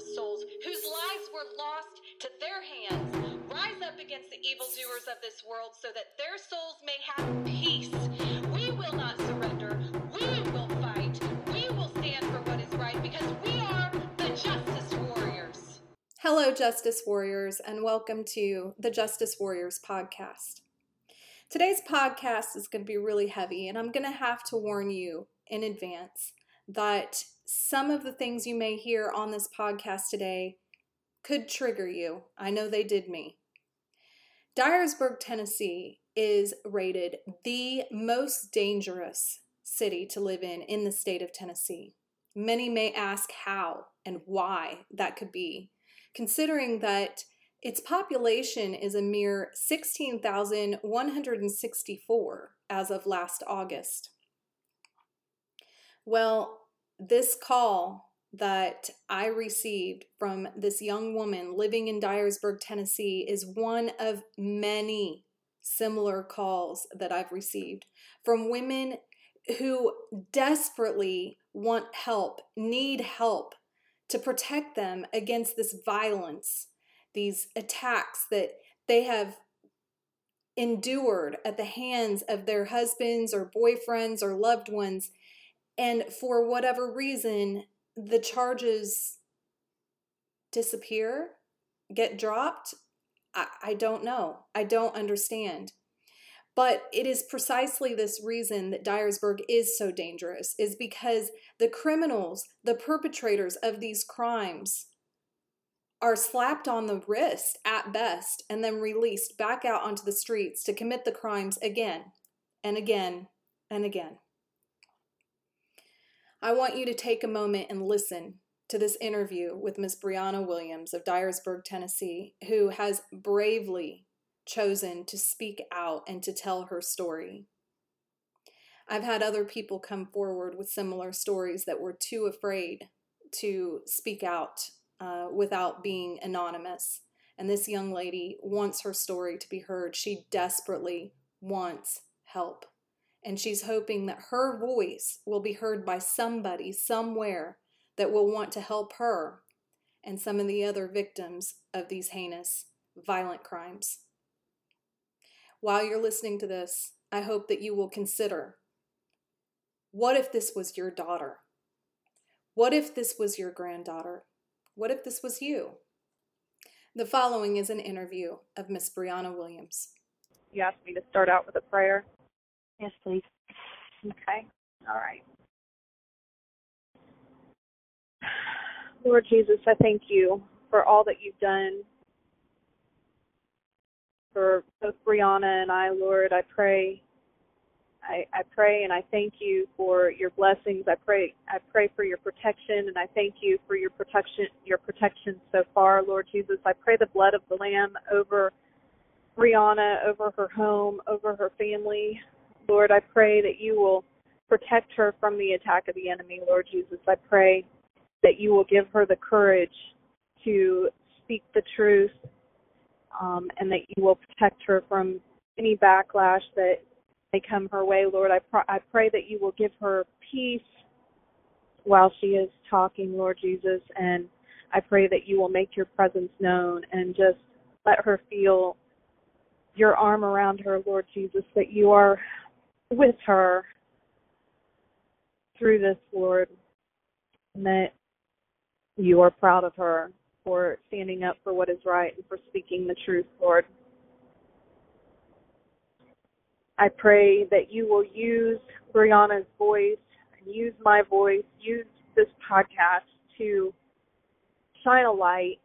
souls whose lives were lost to their hands. Rise up against the evildoers of this world so that their souls may have peace. We will not surrender. We will fight. We will stand for what is right because we are the Justice Warriors. Hello, Justice Warriors, and welcome to the Justice Warriors podcast. Today's podcast is going to be really heavy, and I'm going to have to warn you in advance that some of the things you may hear on this podcast today could trigger you. I know they did me. Dyersburg, Tennessee is rated the most dangerous city to live in in the state of Tennessee. Many may ask how and why that could be, considering that its population is a mere 16,164 as of last August. Well, this call that I received from this young woman living in Dyersburg, Tennessee, is one of many similar calls that I've received from women who desperately want help, need help to protect them against this violence, these attacks that they have endured at the hands of their husbands or boyfriends or loved ones and for whatever reason, the charges disappear, get dropped. I, I don't know. I don't understand. But it is precisely this reason that Dyersburg is so dangerous, is because the criminals, the perpetrators of these crimes, are slapped on the wrist at best and then released back out onto the streets to commit the crimes again and again and again. I want you to take a moment and listen to this interview with Miss Breeannah Williams of Dyersburg, Tennessee, who has bravely chosen to speak out and to tell her story. I've had other people come forward with similar stories that were too afraid to speak out uh, without being anonymous. And this young lady wants her story to be heard. She desperately wants help and she's hoping that her voice will be heard by somebody somewhere that will want to help her and some of the other victims of these heinous, violent crimes. While you're listening to this, I hope that you will consider what if this was your daughter? What if this was your granddaughter? What if this was you? The following is an interview of Miss Breeannah Williams. You asked me to start out with a prayer. Yes, please. Okay. All right. Lord Jesus, I thank you for all that you've done for both Breeannah and I, Lord. I pray I, I pray and I thank you for your blessings. I pray I pray for your protection and I thank you for your protection your protection so far, Lord Jesus. I pray the blood of the Lamb over Breeannah, over her home, over her family, Lord, I pray that you will protect her from the attack of the enemy, Lord Jesus. I pray that you will give her the courage to speak the truth um, and that you will protect her from any backlash that may come her way, Lord. I, pr- I pray that you will give her peace while she is talking, Lord Jesus, and I pray that you will make your presence known and just let her feel your arm around her, Lord Jesus, that you are with her through this, Lord, and that you are proud of her for standing up for what is right and for speaking the truth, Lord. I pray that you will use Breeannah's voice and use my voice, use this podcast to shine a light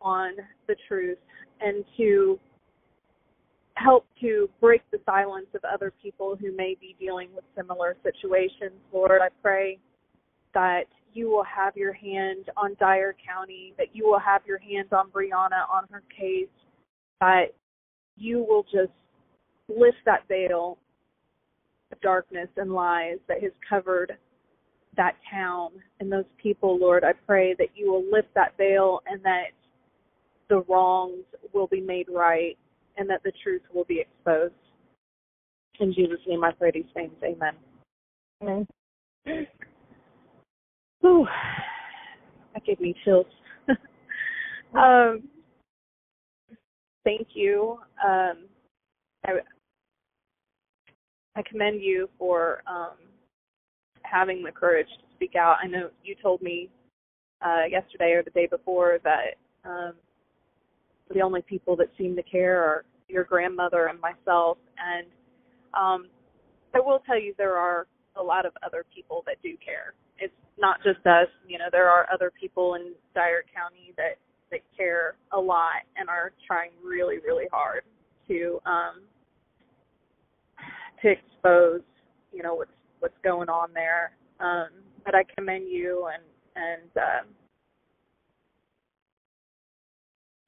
on the truth and to help to break the silence of other people who may be dealing with similar situations. Lord, I pray that you will have your hand on Dyer County, that you will have your hand on Breeannah on her case, that you will just lift that veil of darkness and lies that has covered that town and those people, Lord. I pray that you will lift that veil and that the wrongs will be made right and that the truth will be exposed. In Jesus' name I pray these things. Amen. Amen. Whew. that gave me chills. um, thank you. Um, I, I commend you for um, having the courage to speak out. I know you told me uh, yesterday or the day before that um, the only people that seem to care are your grandmother and myself. And um, I will tell you, there are a lot of other people that do care. It's not just us. You know, there are other people in Dyer County that that care a lot and are trying really, really hard to um, to expose, you know, what's what's going on there. Um, but I commend you and and uh,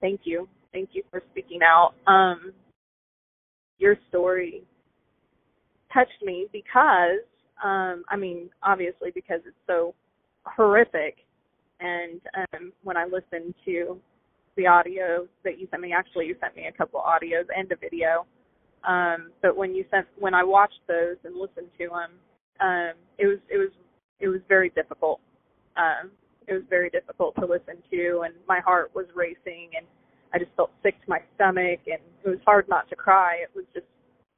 thank you, thank you for speaking out. Um, your story touched me because, um, I mean, obviously because it's so horrific. And um, when I listened to the audio that you sent me, actually, you sent me a couple audios and a video. Um, but when you sent, when I watched those and listened to them, um, it was it was it was very difficult. Um, it was very difficult to listen to, and my heart was racing, and I just felt sick to my stomach, and it was hard not to cry. It was just,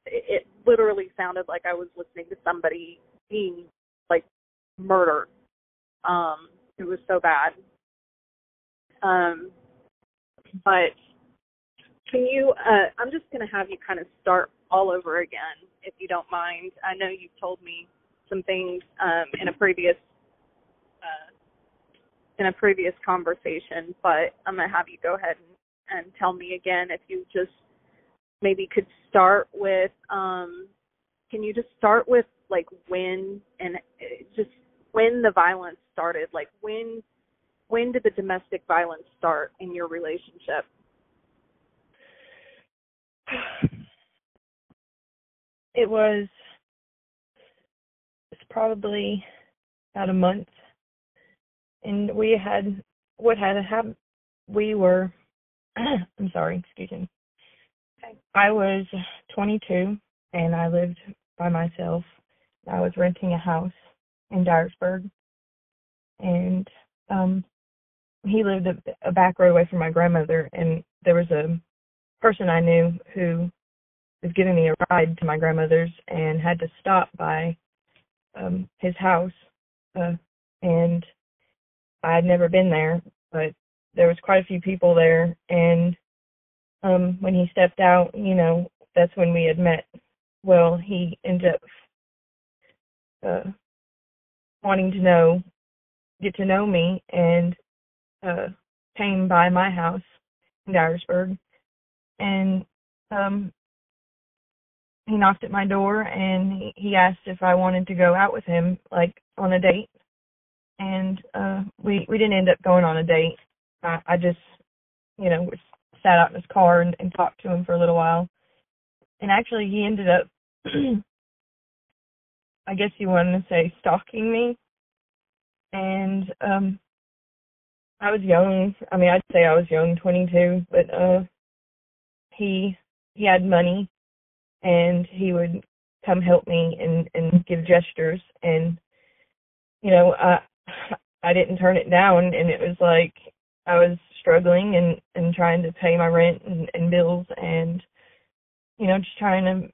it, it literally sounded like I was listening to somebody being like murdered. Um, it was so bad. Um, but can you? Uh, I'm just going to have you kind of start all over again, if you don't mind. I know you've told me some things um, in a previous in a previous conversation, but I'm going to have you go ahead and, and tell me again if you just maybe could start with um, can you just start with like when and uh, just when the violence started like when when did the domestic violence start in your relationship? It was it's probably about a month and we had what had happened we were i'm sorry excuse me. Okay. i was 22 and i lived by myself. I was renting a house in dyersburg. And um he lived a, a back road away from my grandmother and there was a person i knew who was giving me a ride to my grandmother's and had to stop by um his house uh and I had never been there, but there was quite a few people there and um when he stepped out, you know, that's when we had met. Well, he ended up uh wanting to know get to know me and uh came by my house in Dyersburg and um he knocked at my door and he, he asked if I wanted to go out with him, like on a date. And uh we we didn't end up going on a date. I, I just, you know, sat out in his car and, and talked to him for a little while. And actually, he ended up, I guess you wanted to say, stalking me. And um I was young. I mean, I'd say I was young, 22, but uh he he had money and he would come help me and and give gestures and you know i i didn't turn it down and it was like i was struggling and and trying to pay my rent and, and bills and you know just trying to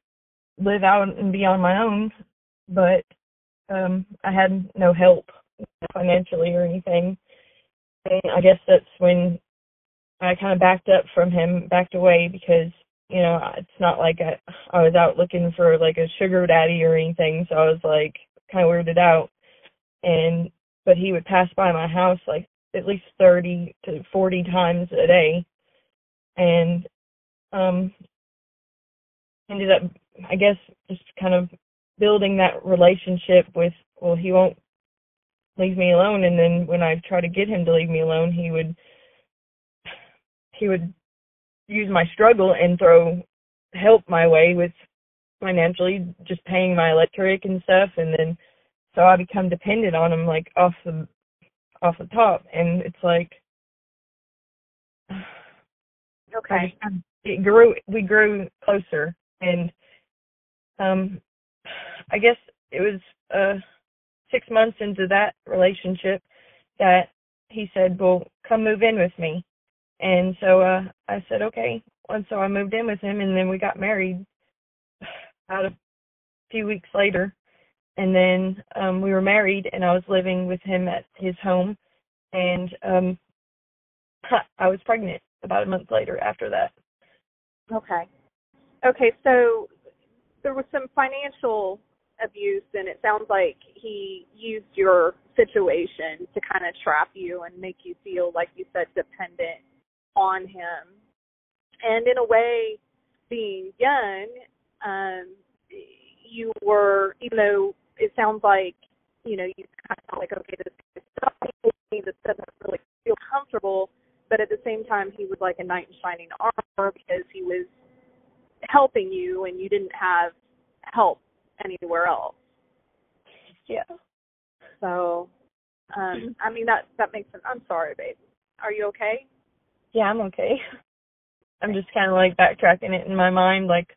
live out and be on my own. But um i had no help financially or anything. And i guess that's when i kind of backed up from him backed away because you know, it's not like I, I was out looking for like a sugar daddy or anything, so I was like kind of weirded out. And but he would pass by my house like at least 30 to 40 times a day. And um ended up I guess just kind of building that relationship with well he won't leave me alone. And then when I try to get him to leave me alone he would he would use my struggle and throw help my way with financially just paying my electric and stuff. And then so I become dependent on him like off the off the top and it's like okay it grew we grew closer and um I guess it was uh 6 months into that relationship that he said, "Well, come move in with me." And so uh I said, "Okay." And so I moved in with him and then we got married about a few weeks later. And then um we were married and I was living with him at his home and um I was pregnant about a month later after that. Okay. Okay, so there was some financial abuse and it sounds like he used your situation to kind of trap you and make you feel like you said dependent on him and in a way being young um you were even though it sounds like you know you kind of like okay this is something that doesn't really feel comfortable but at the same time he was like a knight in shining armor because he was helping you and you didn't have help anywhere else. Yeah. So, um, I mean that that makes sense. I'm sorry, babe. Are you okay? Yeah, I'm okay. I'm just kind of like backtracking it in my mind, like,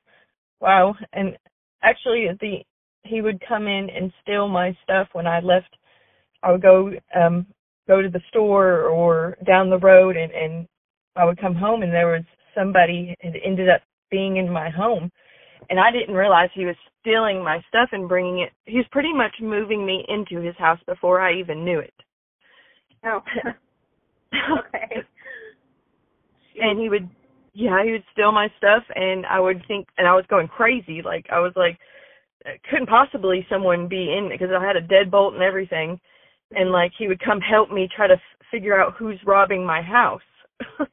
wow. And actually, the he would come in and steal my stuff when I left. I would go um go to the store or down the road, and and I would come home, and there was somebody had ended up being in my home and I didn't realize he was stealing my stuff and bringing it. He's pretty much moving me into his house before I even knew it. Oh. okay. and he would, yeah, he would steal my stuff, and I would think, and I was going crazy. Like I was like, couldn't possibly someone be in because I had a deadbolt and everything, and like he would come help me try to f- figure out who's robbing my house.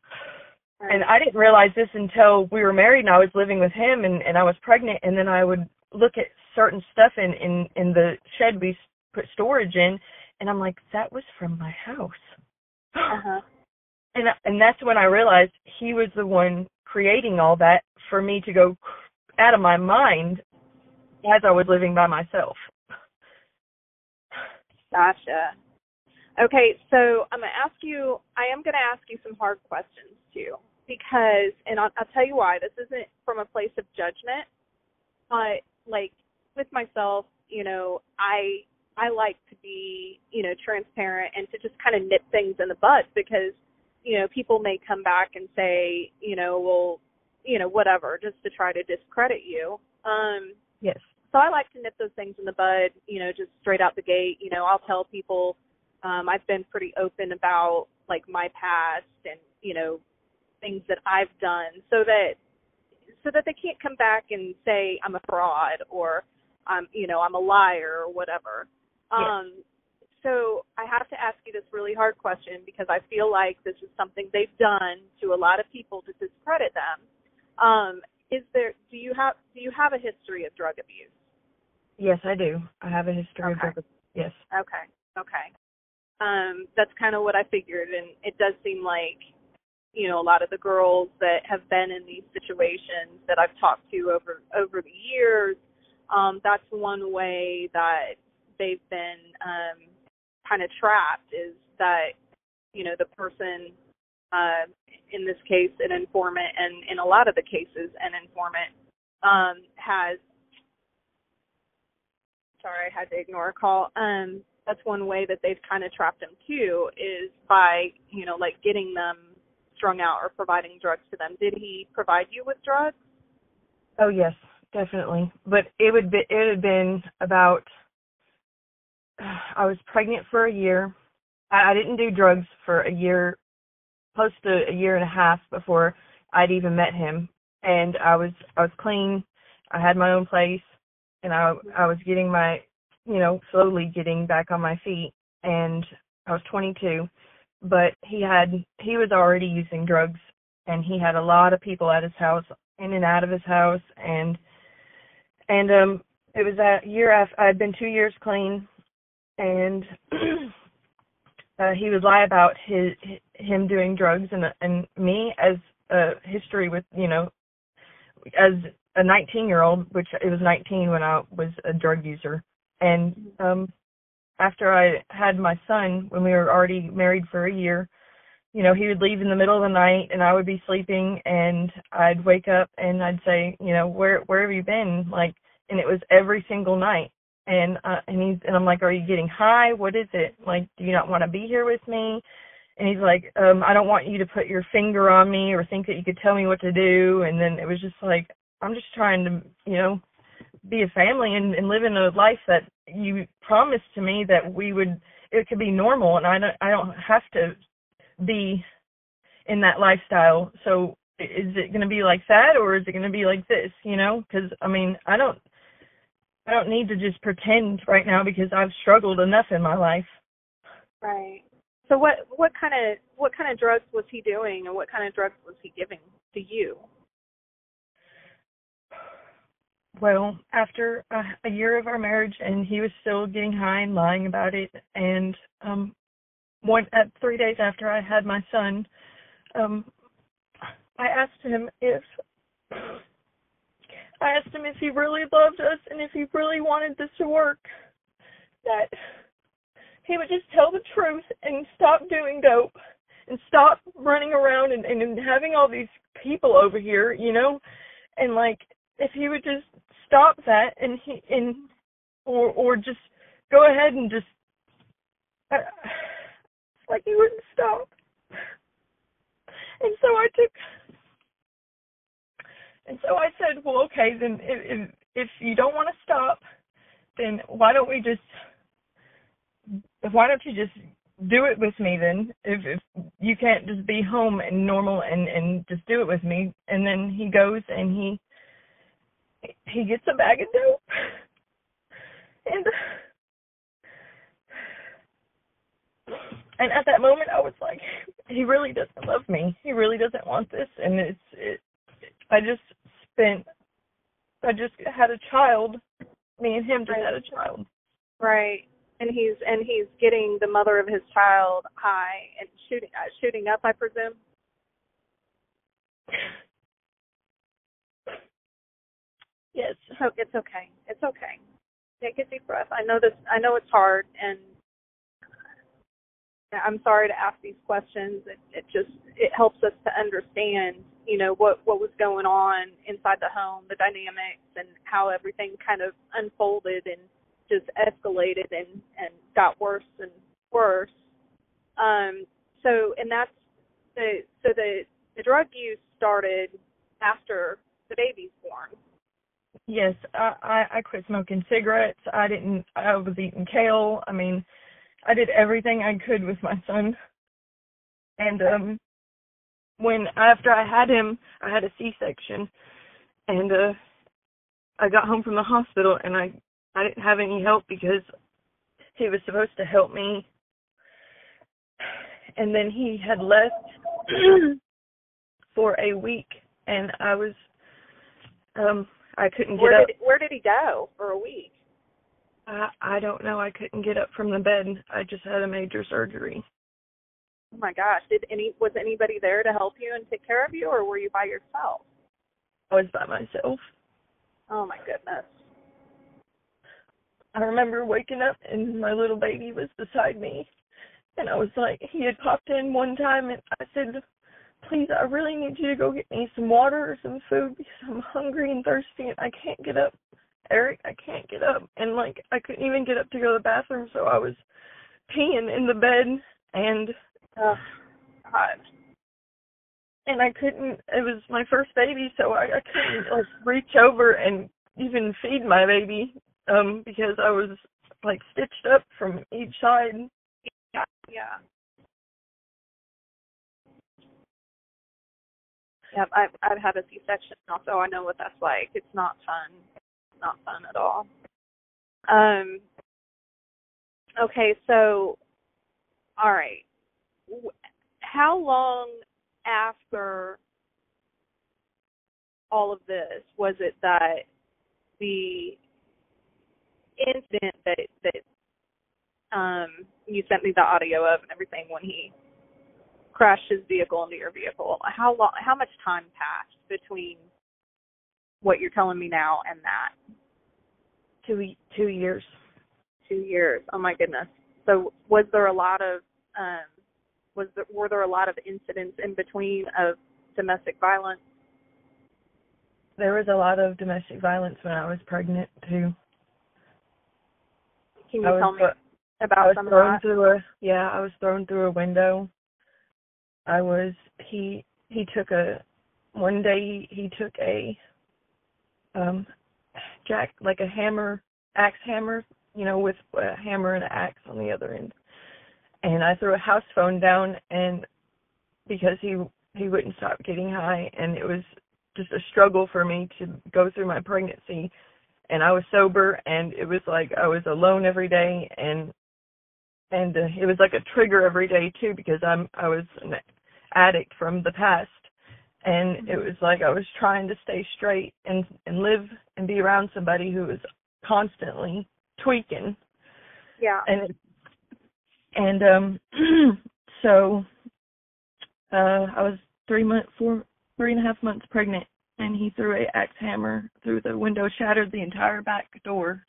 And I didn't realize this until we were married and I was living with him and, and I was pregnant and then I would look at certain stuff in, in, in the shed we put storage in and I'm like, that was from my house. Uh-huh. And, and that's when I realized he was the one creating all that for me to go out of my mind as I was living by myself. Gotcha. Okay, so I'm going to ask you, I am going to ask you some hard questions too because, and I'll, I'll tell you why. This isn't from a place of judgment, but like with myself, you know, I I like to be, you know, transparent and to just kind of nip things in the bud because, you know, people may come back and say, you know, well, you know, whatever, just to try to discredit you. Um Yes. So I like to nip those things in the bud, you know, just straight out the gate. You know, I'll tell people um I've been pretty open about like my past and, you know, things that I've done so that so that they can't come back and say I'm a fraud or I'm you know I'm a liar or whatever. Yes. Um so I have to ask you this really hard question because I feel like this is something they've done to a lot of people to discredit them. Um is there do you have do you have a history of drug abuse? Yes, I do. I have a history Okay. of Yes. Okay. Okay. Um, that's kind of what I figured, and it does seem like, you know, a lot of the girls that have been in these situations that I've talked to over over the years, um, that's one way that they've been um, kind of trapped is that, you know, the person, uh, in this case, an informant, and in a lot of the cases, an informant um, has sorry, I had to ignore a call. Um, that's one way that they've kind of trapped them too, is by, you know, like getting them strung out or providing drugs to them. Did he provide you with drugs? Oh yes, definitely. But it would be it had been about I was pregnant for a year. I, I didn't do drugs for a year, close to a year and a half before I'd even met him. And I was I was clean. I had my own place, and I I was getting my you know slowly getting back on my feet. And I was 22, but he had he was already using drugs, and he had a lot of people at his house in and out of his house and and um it was that year after I'd been two years clean and uh he would lie about his him doing drugs and and me as a history with you know as a 19 year old which it was 19 when I was a drug user and um after I had my son when we were already married for a year you know, he would leave in the middle of the night and I would be sleeping and I'd wake up and I'd say, you know, where where have you been? Like and it was every single night. And uh and he's and I'm like, Are you getting high? What is it? Like, do you not want to be here with me? and he's like, um, I don't want you to put your finger on me or think that you could tell me what to do. And then it was just like, I'm just trying to, you know, be a family and, and live in a life that you promised to me that we would, it could be normal, and I don't, I don't have to be in that lifestyle. So is it going to be like that or is it going to be like this? You know, because I mean, I don't, I don't need to just pretend right now because I've struggled enough in my life. Right. So what what kind of what kind of drugs was he doing, and what kind of drugs was he giving to you? Well, after a, a year of our marriage, and he was still getting high and lying about it, and um, one at three days after I had my son, um, I asked him if I asked him if he really loved us and if he really wanted this to work. That he would just tell the truth and stop doing dope and stop running around and, and having all these people over here, you know, and like if he would just stop that and he and or or just go ahead and just uh, like he wouldn't stop. And so I took and so I said, well, okay, then if if, you don't want to stop, then why don't we just why don't you just do it with me then if if you can't just be home and normal and and just do it with me and then he goes and he he gets a bag of dope. And and at that moment I was like he really doesn't love me. He really doesn't want this. And it's it I just spent I just had a child. Me and him just right. had a child. Right. And he's and he's getting the mother of his child high and shooting uh, shooting up, I presume. Yes. It's okay. It's okay. Take a deep breath. I know this. I know it's hard, and I'm sorry to ask these questions. It, it just it helps us to understand, you know, what what was going on inside the home, the dynamics, and how everything kind of unfolded and just escalated and and got worse and worse. Um, so and that's the so the the drug use started after the baby's born. Yes, I, I I quit smoking cigarettes. I didn't. I was eating kale. I mean, I did everything I could with my son. And um, when after I had him, I had a C-section, and uh, I got home from the hospital, and I I didn't have any help because he was supposed to help me. And then he had left for a week and I was um I couldn't get where up. Did, where did he go for a week? I I don't know. I couldn't get up from the bed. I just had a major surgery. Oh my gosh. Did any was anybody there to help you and take care of you or were you by yourself? I was by myself. Oh my goodness. I remember waking up and my little baby was beside me. And I was like, he had popped in one time and I said, please, I really need you to go get me some water or some food because I'm hungry and thirsty and I can't get up. Eric, I can't get up. And like, I couldn't even get up to go to the bathroom, so I was peeing in the bed and, oh, God. And I couldn't, it was my first baby, so I, I couldn't like reach over and even feed my baby um because I was like stitched up from each side. Yeah. Yeah. Yeah, I've I've had a C section also. I know what that's like. It's not fun. It's not fun at all. Um okay, so all right. How long after all of this was it that the incident that that um you sent me the audio of and everything when he crashed his vehicle into your vehicle how long how much time passed between what you're telling me now and that two two years two years oh my goodness so was there a lot of um was there were there a lot of incidents in between of domestic violence there was a lot of domestic violence when I was pregnant too. Can you tell me about I was some thrown of that? through a yeah, I was thrown through a window. I was he he took a one day he took a um jack like a hammer axe hammer you know with a hammer and an axe on the other end. And I threw a house phone down and because he he wouldn't stop getting high and it was just a struggle for me to go through my pregnancy. And I was sober and it was like I was alone every day and and uh, it was like a trigger every day too because I'm I was an addict from the past and it was like I was trying to stay straight and and live and be around somebody who was constantly tweaking Yeah. and it, and um so uh I was three months four three and a half months pregnant and he threw a axe hammer through the window, shattered the entire back door.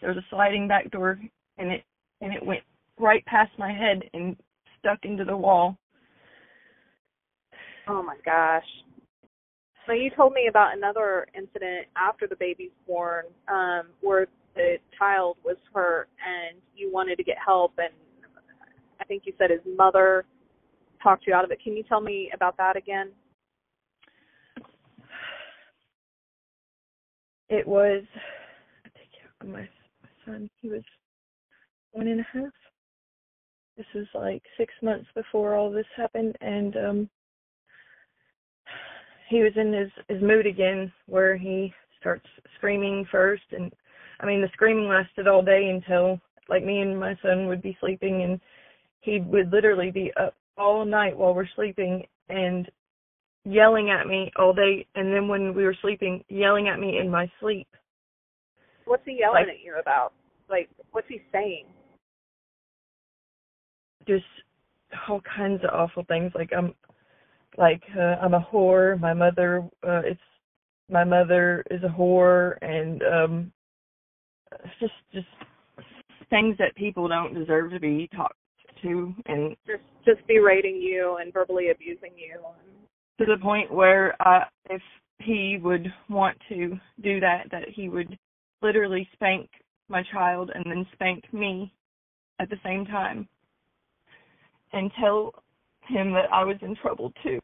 There was a sliding back door and it and it went right past my head and stuck into the wall. Oh my gosh. Now you told me about another incident after the baby's born, um, where the child was hurt and you wanted to get help and I think you said his mother talked you out of it. Can you tell me about that again? It was I my my son. He was one and a half. This was like six months before all this happened and um he was in his his mood again where he starts screaming first and I mean the screaming lasted all day until like me and my son would be sleeping and he would literally be up all night while we're sleeping and yelling at me all day and then when we were sleeping yelling at me in my sleep What's he yelling Like- at you about? Like, what's he saying? just all kinds of awful things like i'm like uh, i'm a whore my mother uh, it's my mother is a whore and um it's just just things that people don't deserve to be talked to and Just just berating you and verbally abusing you. to the point where uh if he would want to do that that he would literally spank my child and then spank me at the same time and tell him that I was in trouble too.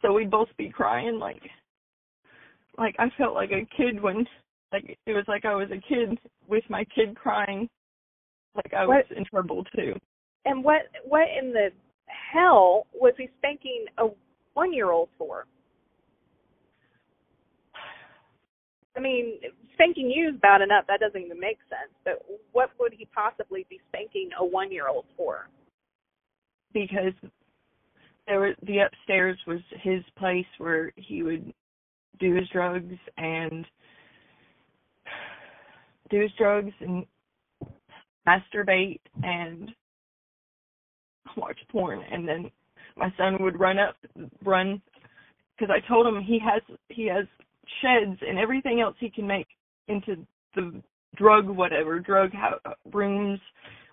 So we'd both be crying like like I felt like a kid when like it was like I was a kid with my kid crying like I was What- in trouble too. And what what in the hell was he spanking a one year old for? I mean, spanking you is bad enough. That doesn't even make sense. But what would he possibly be spanking a one year old for? because there was the upstairs was his place where he would do his drugs and do his drugs and masturbate and watch porn and then my son would run up run because I told him he has he has sheds and everything else he can make into the drug whatever drug ho- rooms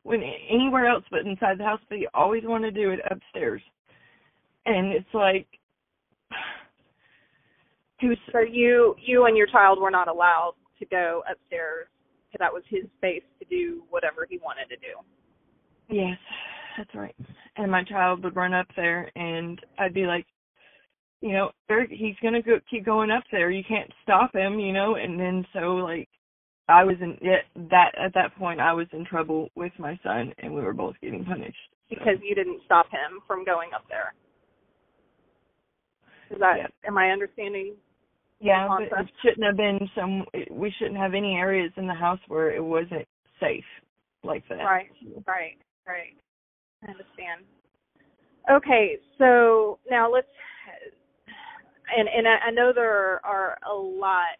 when anywhere else but inside the house, but he always wanted to do it upstairs. And it's like he was So you you and your child were not allowed to go upstairs because that was his space to do whatever he wanted to do. yes, that's right. And my child would run up there, and I'd be like, you know, he's gonna go keep going up there. You can't stop him, you know. And then so like, I was in yeah, that at that point I was in trouble with my son, and we were both getting punished. So, because you didn't stop him from going up there. Is that Yeah. am I understanding? Yeah, but it shouldn't have been some. We shouldn't have any areas in the house where it wasn't safe like that. Right, right, right. I understand. Okay, so now let's and and I, I know there are a lot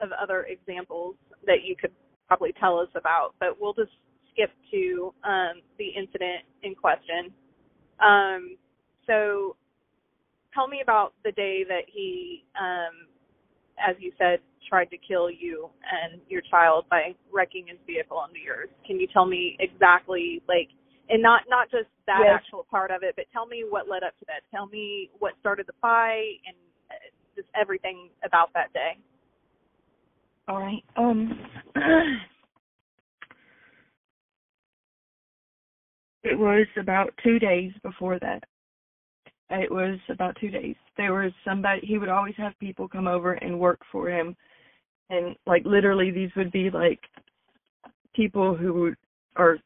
of other examples that you could probably tell us about, but we'll just skip to um, the incident in question. Um, so tell me about the day that he, um, as you said, tried to kill you and your child by wrecking his vehicle into yours. Can you tell me exactly, like, and not not just that Yes. actual part of it, but tell me what led up to that. Tell me what started the fight and just everything about that day. All right. Um. it was about two days before that. It was about two days. There was somebody, he would always have people come over and work for him. And like literally, these would be like people who are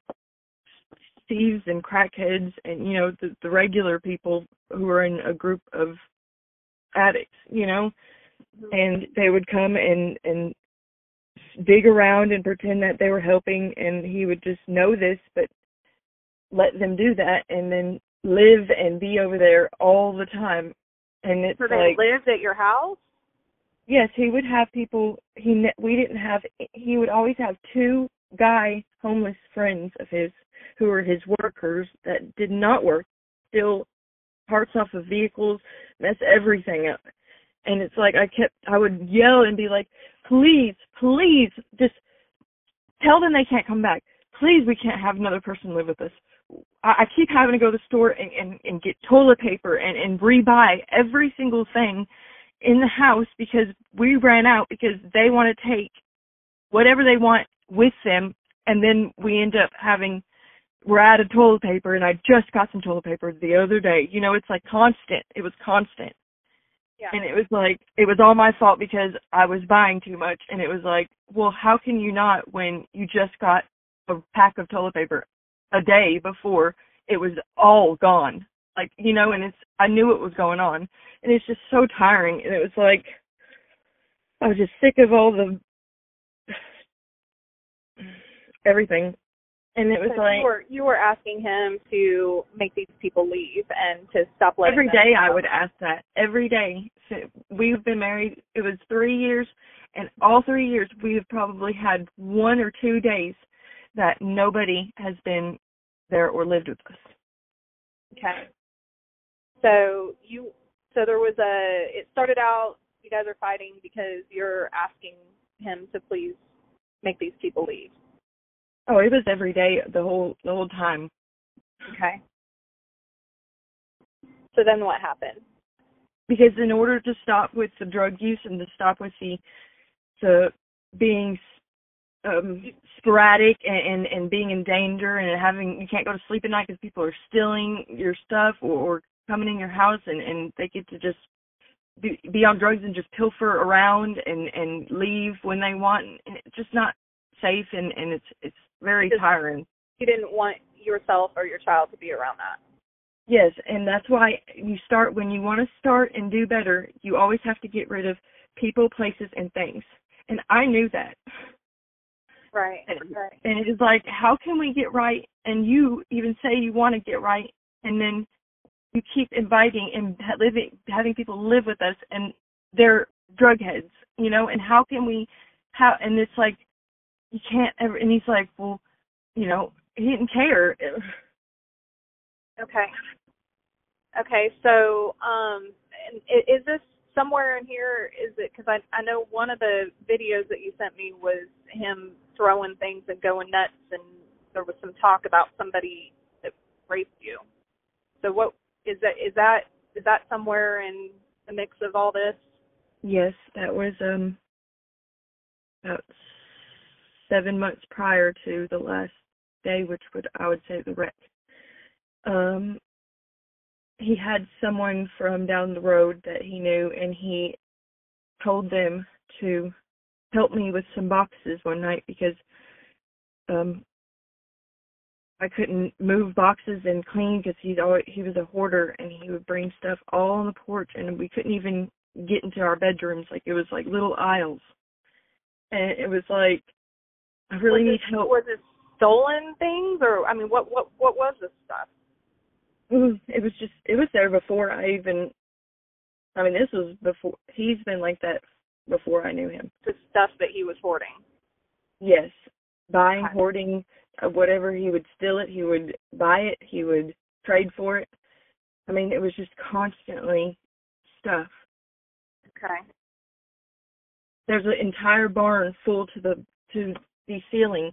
thieves and crackheads and, you know, the, the regular people who are in a group of addicts, you know? Mm-hmm. And they would come and, and dig around and pretend that they were helping and he would just know this but let them do that and then live and be over there all the time and it's So they like lived at your house? yes he would have people he ne- we didn't have he would always have two guy homeless friends of his who were his workers that did not work steal parts off of vehicles mess everything. Up and it's like i kept i would yell and be like please please just tell them they can't come back. Please we can't have another person live with us. I, I keep having to go to the store and, and, and get toilet paper and, and rebuy every single thing in the house because we ran out because they want to take whatever they want with them and then we end up having we're out of toilet paper and I just got some toilet paper the other day. You know, it's like constant. It was constant. Yeah. And it was like it was all my fault because I was buying too much and it was like, well, how can you not when you just got a pack of toilet paper a day before it was all gone. Like, you know, and it's I knew what was going on. And it's just so tiring and it was like I was just sick of all the everything. And it was So like you were you were asking him to make these people leave and to stop letting every day I would ask that. Every day. So we've been married it was three years and all three years we have probably had one or two days that nobody has been there or lived with us. Okay. So you so there was a it started out you guys are fighting because you're asking him to please make these people leave. Oh, it was every day the whole the whole time. Okay. So then what happened? Because in order to stop with the drug use and to stop with the the being um sporadic and, and and being in danger and having you can't go to sleep at night because people are stealing your stuff or, or coming in your house and and they get to just be, be on drugs and just pilfer around and and leave when they want and it's just not safe and and it's it's very tiring. You didn't want yourself or your child to be around that. Yes, and that's why you start when you want to start and do better, you always have to get rid of people, places, and things. And I knew that. Right. And, Right. and it is like, how can we get right? And you even say you want to get right, and then you keep inviting and living, having people live with us, and they're drug heads, you know. And how can we? How? And it's like, you can't ever. And he's like, well, you know, he didn't care. Okay. Okay. So, um, is this somewhere in here? Is it because I I know one of the videos that you sent me was him throwing things and going nuts, and there was some talk about somebody that raped you. So, what is that? Is that is that somewhere in the mix of all this? Yes, that was um about seven months prior to the last day, which would I would say the wreck. Um he had someone from down the road that he knew and he told them to help me with some boxes one night because um I couldn't move boxes and clean because he's always he was a hoarder and he would bring stuff all on the porch and we couldn't even get into our bedrooms like it was like little aisles and it was like I really was need it, help. Was it stolen things, or I mean, what what what was this stuff? Mm, It was just it was there before I even I mean this was before he's been like that before I knew him. The stuff that he was hoarding. Yes. Buying, Okay. hoarding, uh, whatever he would steal it, he would buy it, he would trade for it. I mean it was just constantly stuff. Okay. there's an entire barn full to the to the ceiling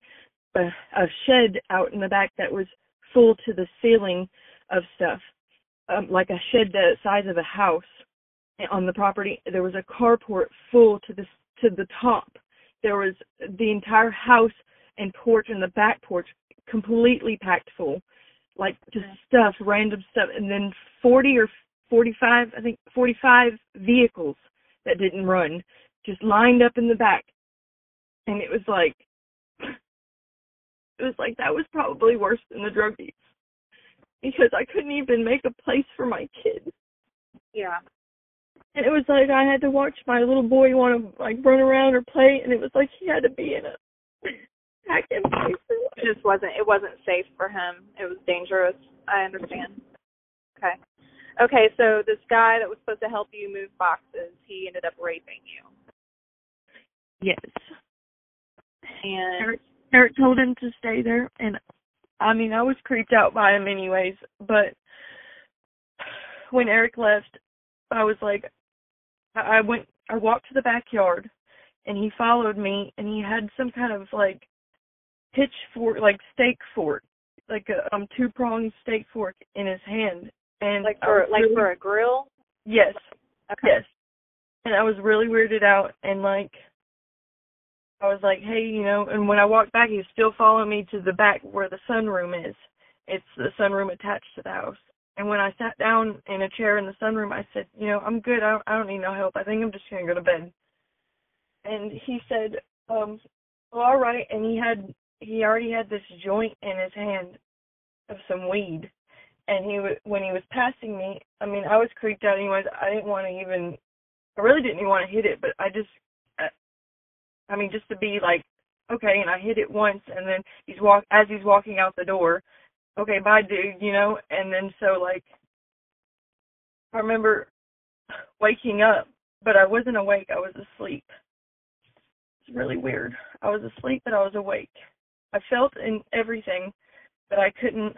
a, a shed out in the back that was full to the ceiling of stuff um like a shed the size of a house on the property there was a carport full to the to the top there was the entire house and porch and the back porch completely packed full like just stuff, random stuff, and then 40 or 45, I think 45 vehicles that didn't run just lined up in the back. And it was like, it was like that was probably worse than the drug use because I couldn't even make a place for my kid. Yeah. And it was like I had to watch my little boy want to like run around or play, and it was like he had to be in a Pack 'n Play. It just wasn't. It wasn't safe for him. It was dangerous. I understand. Okay. Okay. So this guy that was supposed to help you move boxes, he ended up raping you. Yes. And Eric, told him to stay there, and I mean I was creeped out by him anyways. But when Eric left, I was like, I went, I walked to the backyard, and he followed me, and he had some kind of like pitchfork, like steak fork, like a um two pronged steak fork in his hand, and like for like really- for a grill. yes, Okay. Yes. And I was really weirded out and like I was like, Hey, you know, and when I walked back he was still following me to the back where the sunroom is. It's the sunroom attached to the house. And when I sat down in a chair in the sunroom I said, You know, I'm good, I don't I don't need no help. I think I'm just gonna go to bed. And he said, Um, well, all right and he had he already had this joint in his hand of some weed and he was when he was passing me i mean i was creeped out anyways i didn't want to even i really didn't even want to hit it but i just i mean just to be like okay and i hit it once and then he's walk as he's walking out the door okay bye dude you know? And then so like i remember waking up but i wasn't awake i was asleep. It's really weird. I was asleep but i was awake. I felt in everything but i couldn't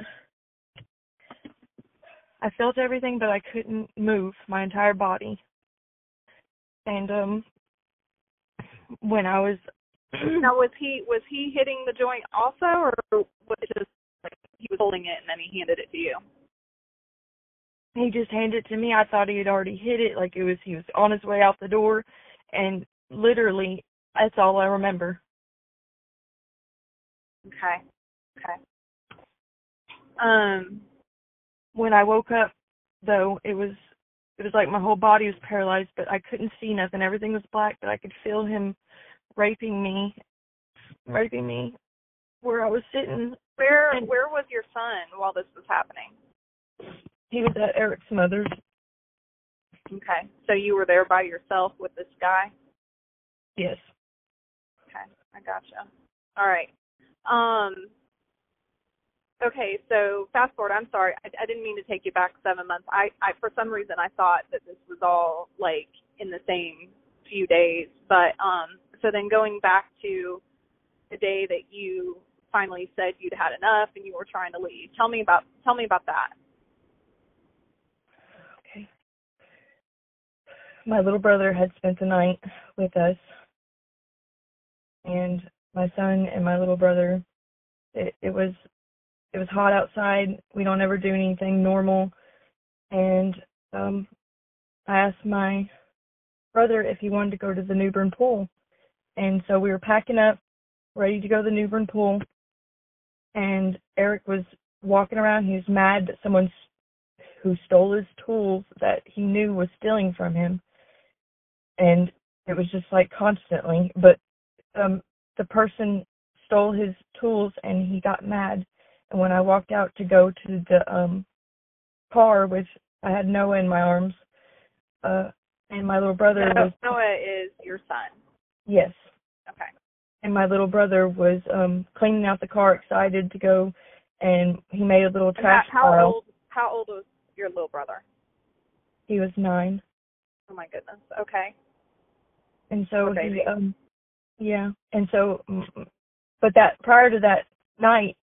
I felt everything, but I couldn't move my entire body. And um, when I was Now was he was he hitting the joint also, or was it just like he was holding it and then he handed it to you? he just handed it to me, I thought he had already hit it, like it was he was on his way out the door, and literally that's all I remember. Okay. Okay. Um. When I woke up, though, it was it was like my whole body was paralyzed, but I couldn't see nothing. Everything was black, but I could feel him raping me, raping me where I was sitting. Where And- where was your son while this was happening? He was at Eric's mother's. Okay. So you were there by yourself with this guy? Yes. Okay. I gotcha. All right. Um Okay, so fast forward. I'm sorry. I, I didn't mean to take you back seven months. I, I, for some reason, I thought that this was all like in the same few days. But um, so then going back to the day that you finally said you'd had enough and you were trying to leave. Tell me about tell me about that. Okay. My little brother had spent the night with us, and my son and my little brother. It, it was it was hot outside. We don't ever do anything normal, and um, I asked my brother if he wanted to go to the Newbern pool, and so we were packing up, ready to go to the Newbern pool, and Eric was walking around. He was mad that someone who stole his tools that he knew was stealing from him, and it was just like constantly. But um, the person stole his tools, and he got mad. And when I walked out to go to the um car which I had Noah in my arms, uh, and my little brother was Noah is your son. yes, Okay. and my little brother was um cleaning out the car, excited to go, and he made a little trash how, how pile. old how old was your little brother? He was nine, Oh my goodness. Okay. and so he um yeah, and so but that prior to that night,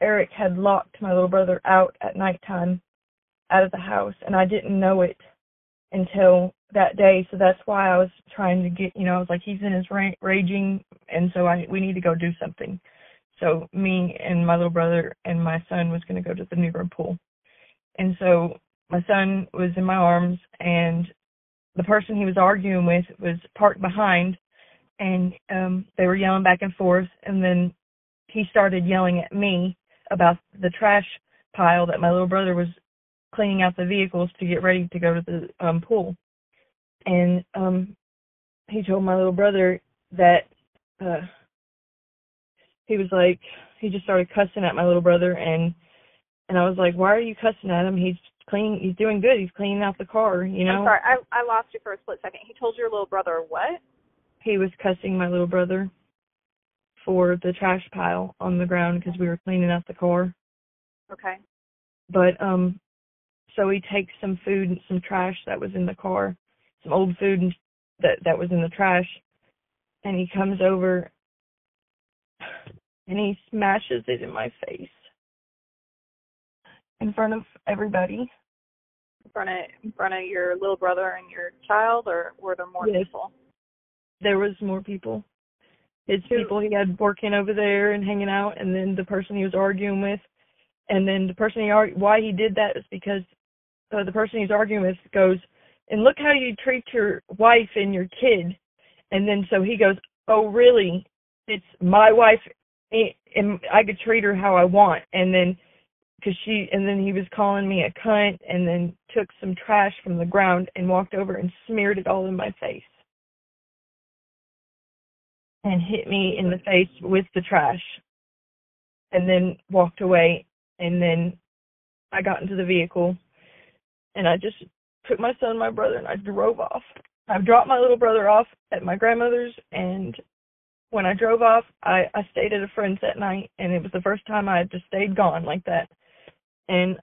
Eric had locked my little brother out at nighttime out of the house, and I didn't know it until that day. So that's why I was trying to get, you know, I was like, he's in his ra- raging, and so I we need to go do something. So me and my little brother and my son was going to go to the Newbern pool, and so my son was in my arms, and the person he was arguing with was parked behind, and um they were yelling back and forth, and then he started yelling at me about the trash pile that my little brother was cleaning out the vehicles to get ready to go to the um pool. And um he told my little brother that uh he was like he just started cussing at my little brother and and I was like, Why are you cussing at him? He's clean. he's doing good, he's cleaning out the car, you know. I'm sorry, I I lost you for a split second. He told your little brother what? He was cussing my little brother for the trash pile on the ground because we were cleaning out the car. Okay. But um so he takes some food and some trash that was in the car, some old food and that that was in the trash, and he comes over and he smashes it in my face in front of everybody. In front of in front of your little brother and your child, or were there more Yes. people? There was more people. His people he had working over there and hanging out, and then the person he was arguing with, and then the person he arg- why he did that is because uh, the person he's arguing with goes, and look how you treat your wife and your kid, and then so he goes, oh really? It's my wife, and I could treat her how I want, and then because she and then he was calling me a cunt, and then took some trash from the ground and walked over and smeared it all in my face and hit me in the face with the trash and then walked away and then I got into the vehicle and I just took my son my brother and I drove off. I dropped my little brother off at my grandmother's and when I drove off I, I stayed at a friend's that night and it was the first time I had just stayed gone like that. And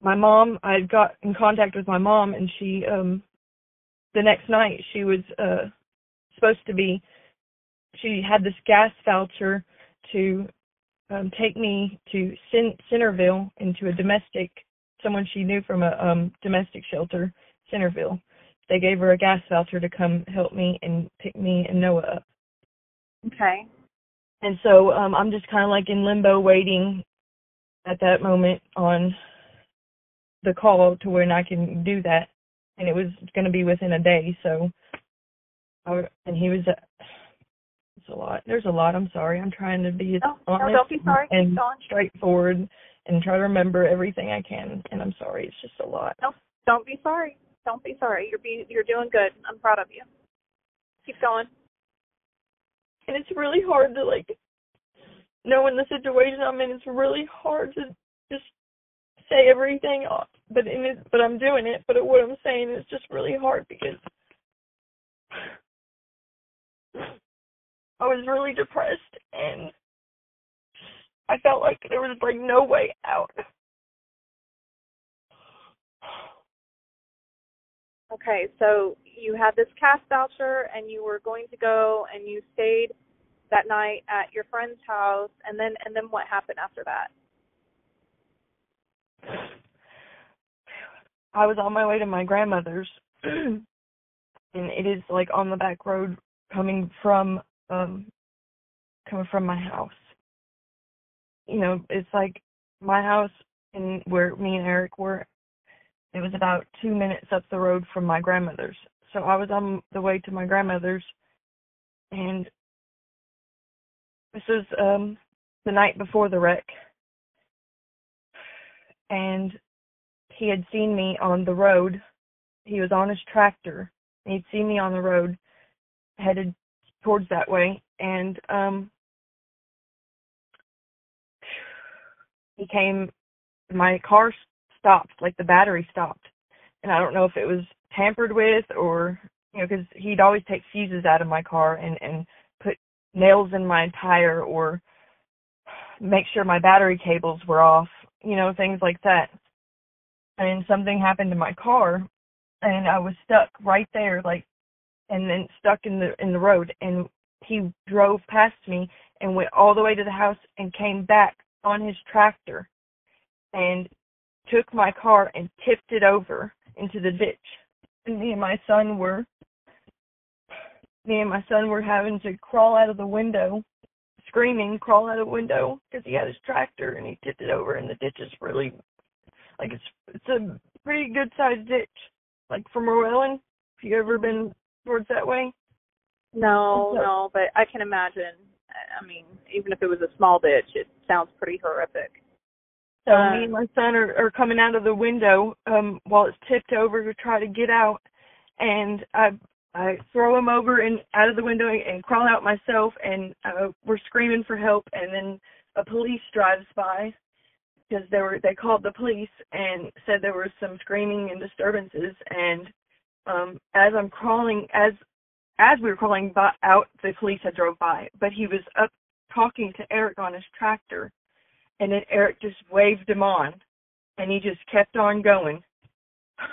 my mom I got in contact with my mom and she um the next night she was uh supposed to be she had this gas voucher to um take me to Cin- Centerville into a domestic someone she knew from a um domestic shelter Centerville. They gave her a gas voucher to come help me and pick me and Noah up. Okay. And so um I'm just kind of like in limbo waiting at that moment on the call to when I can do that and it was going to be within a day so I, and he was uh, a lot there's a lot I'm sorry I'm trying to be No, no, honest don't be sorry. And going. straightforward and try to remember everything I can and I'm sorry it's just a lot No, don't be sorry. Don't be sorry. You're being you're doing good. I'm proud of you. Keep going. and it's really hard to like knowing the situation I'm in. It's really hard to just say everything, but in it, but I'm doing it. But what I'm saying is just really hard because I was really depressed and I felt like there was like no way out. Okay, so you had this cast voucher and you were going to go and you stayed that night at your friend's house and then and then what happened after that? I was on my way to my grandmother's, and it is like on the back road coming from um coming from my house. You know, it's like my house and where me and Eric were. It was about two minutes up the road from my grandmother's. So I was on the way to my grandmother's, and this was um the night before the wreck, and he had seen me on the road. He was on his tractor. He'd seen me on the road, headed towards that way, and um he came. My car stopped, like the battery stopped, and I don't know if it was tampered with or you know because he'd always take fuses out of my car and and put nails in my tire or make sure my battery cables were off, you know things like that and something happened to my car and I was stuck right there like and then stuck in the in the road and he drove past me and went all the way to the house and came back on his tractor and took my car and tipped it over into the ditch and me and my son were me and my son were having to crawl out of the window screaming crawl out of the window because he had his tractor and he tipped it over and the ditch is really like it's it's a pretty good sized ditch. Like from Roellen, if you ever been towards that way. No, So- no, but I can imagine. I mean, even if it was a small ditch, it sounds pretty horrific. So Uh, me and my son are, are coming out of the window um while it's tipped over to try to get out and I I throw him over and out of the window and crawl out myself and uh we're screaming for help and then a police drives by because they were they called the police and said there was some screaming and disturbances and um as I'm crawling as as we were crawling by, out the police had drove by but he was up talking to Eric on his tractor and then Eric just waved him on and he just kept on going oh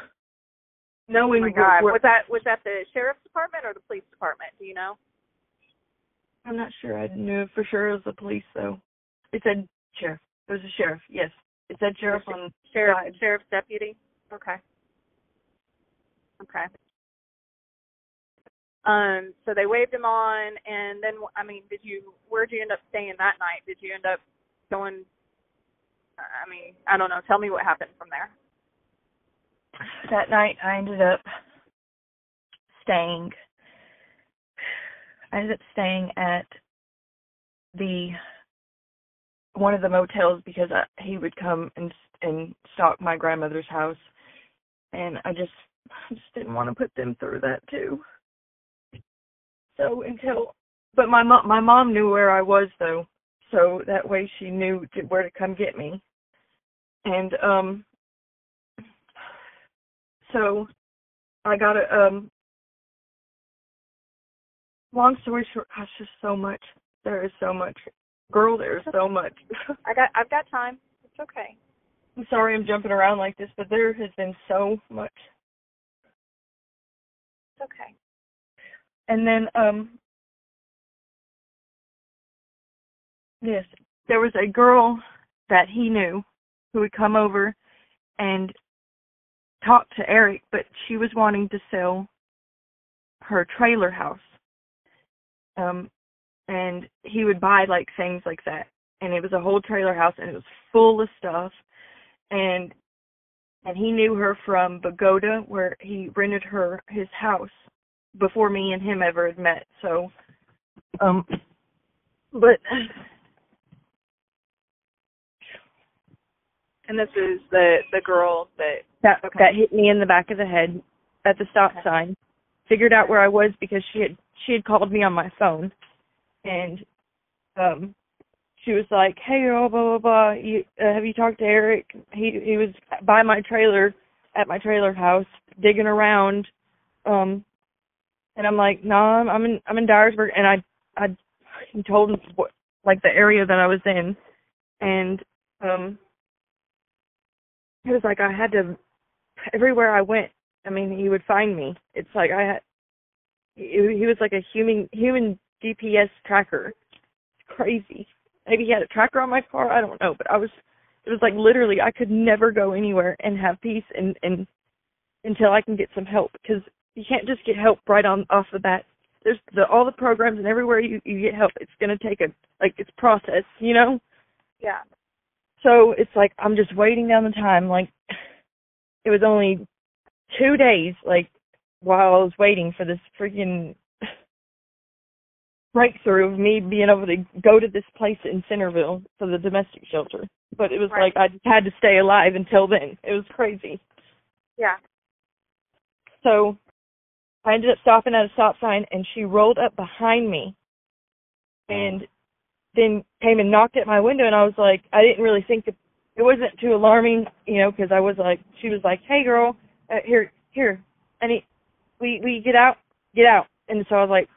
knowing where- God, was that was that the sheriff's department or the police department? Do you know? I'm not sure I knew for sure it was the police though it said sheriff it was a sheriff yes it said sheriff on Sheriff, sheriff's deputy. Okay. Okay. Um. So they waved him on, and then I mean, did you? Where'd you end up staying that night? Did you end up going? I mean, I don't know. Tell me what happened from there. that night I ended up staying I ended up staying at the one of the motels because I, he would come and and stalk my grandmother's house and I just I just didn't want to put them through that too. So until but my mom my mom knew where I was though. So that way she knew to, where to come get me. And um so I got a um long story short, gosh, there's so much. There is so much. Girl, there's so much. I got. I've got time. It's okay. I'm sorry I'm jumping around like this, but there has been so much. Okay. And then um yes, there was a girl that he knew who would come over and talk to Eric, but she was wanting to sell her trailer house. Um and he would buy like things like that. And it was a whole trailer house and it was full of stuff and and he knew her from Bogota where he rented her his house before me and him ever had met. So um but And this is the the girl that. that Okay. that hit me in the back of the head at the stop Okay. sign. Figured out where I was because she had she had called me on my phone, and um, she was like, "Hey, girl, blah blah blah. You, uh, have you talked to Eric? He he was by my trailer at my trailer house digging around." Um, and I'm like, "No, nah, I'm I'm in I'm in Dyersburg," and I I told him what like the area that I was in, and um, he was like I had to everywhere I went. I mean, he would find me. It's like I had. He, he was like a human human GPS tracker. It's crazy. Maybe he had a tracker on my car. I don't know, but I was. It was like literally I could never go anywhere and have peace and and until I can get some help because you can't just get help right on off the bat. There's the all the programs and everywhere you you get help, it's gonna take a like it's process, you know. Yeah. So it's like I'm just waiting down the time. Like it was only two days, like while I was waiting for this freaking breakthrough of me being able to go to this place in Centerville for the domestic shelter. But it was Right. like I just had to stay alive until then. It was crazy. Yeah. So I ended up stopping at a stop sign and she rolled up behind me and then came and knocked at my window and I was like I didn't really think it, it wasn't too alarming, you know, because I was like she was like, "Hey girl, uh, here here. I need we we get out, get out." And so I was like,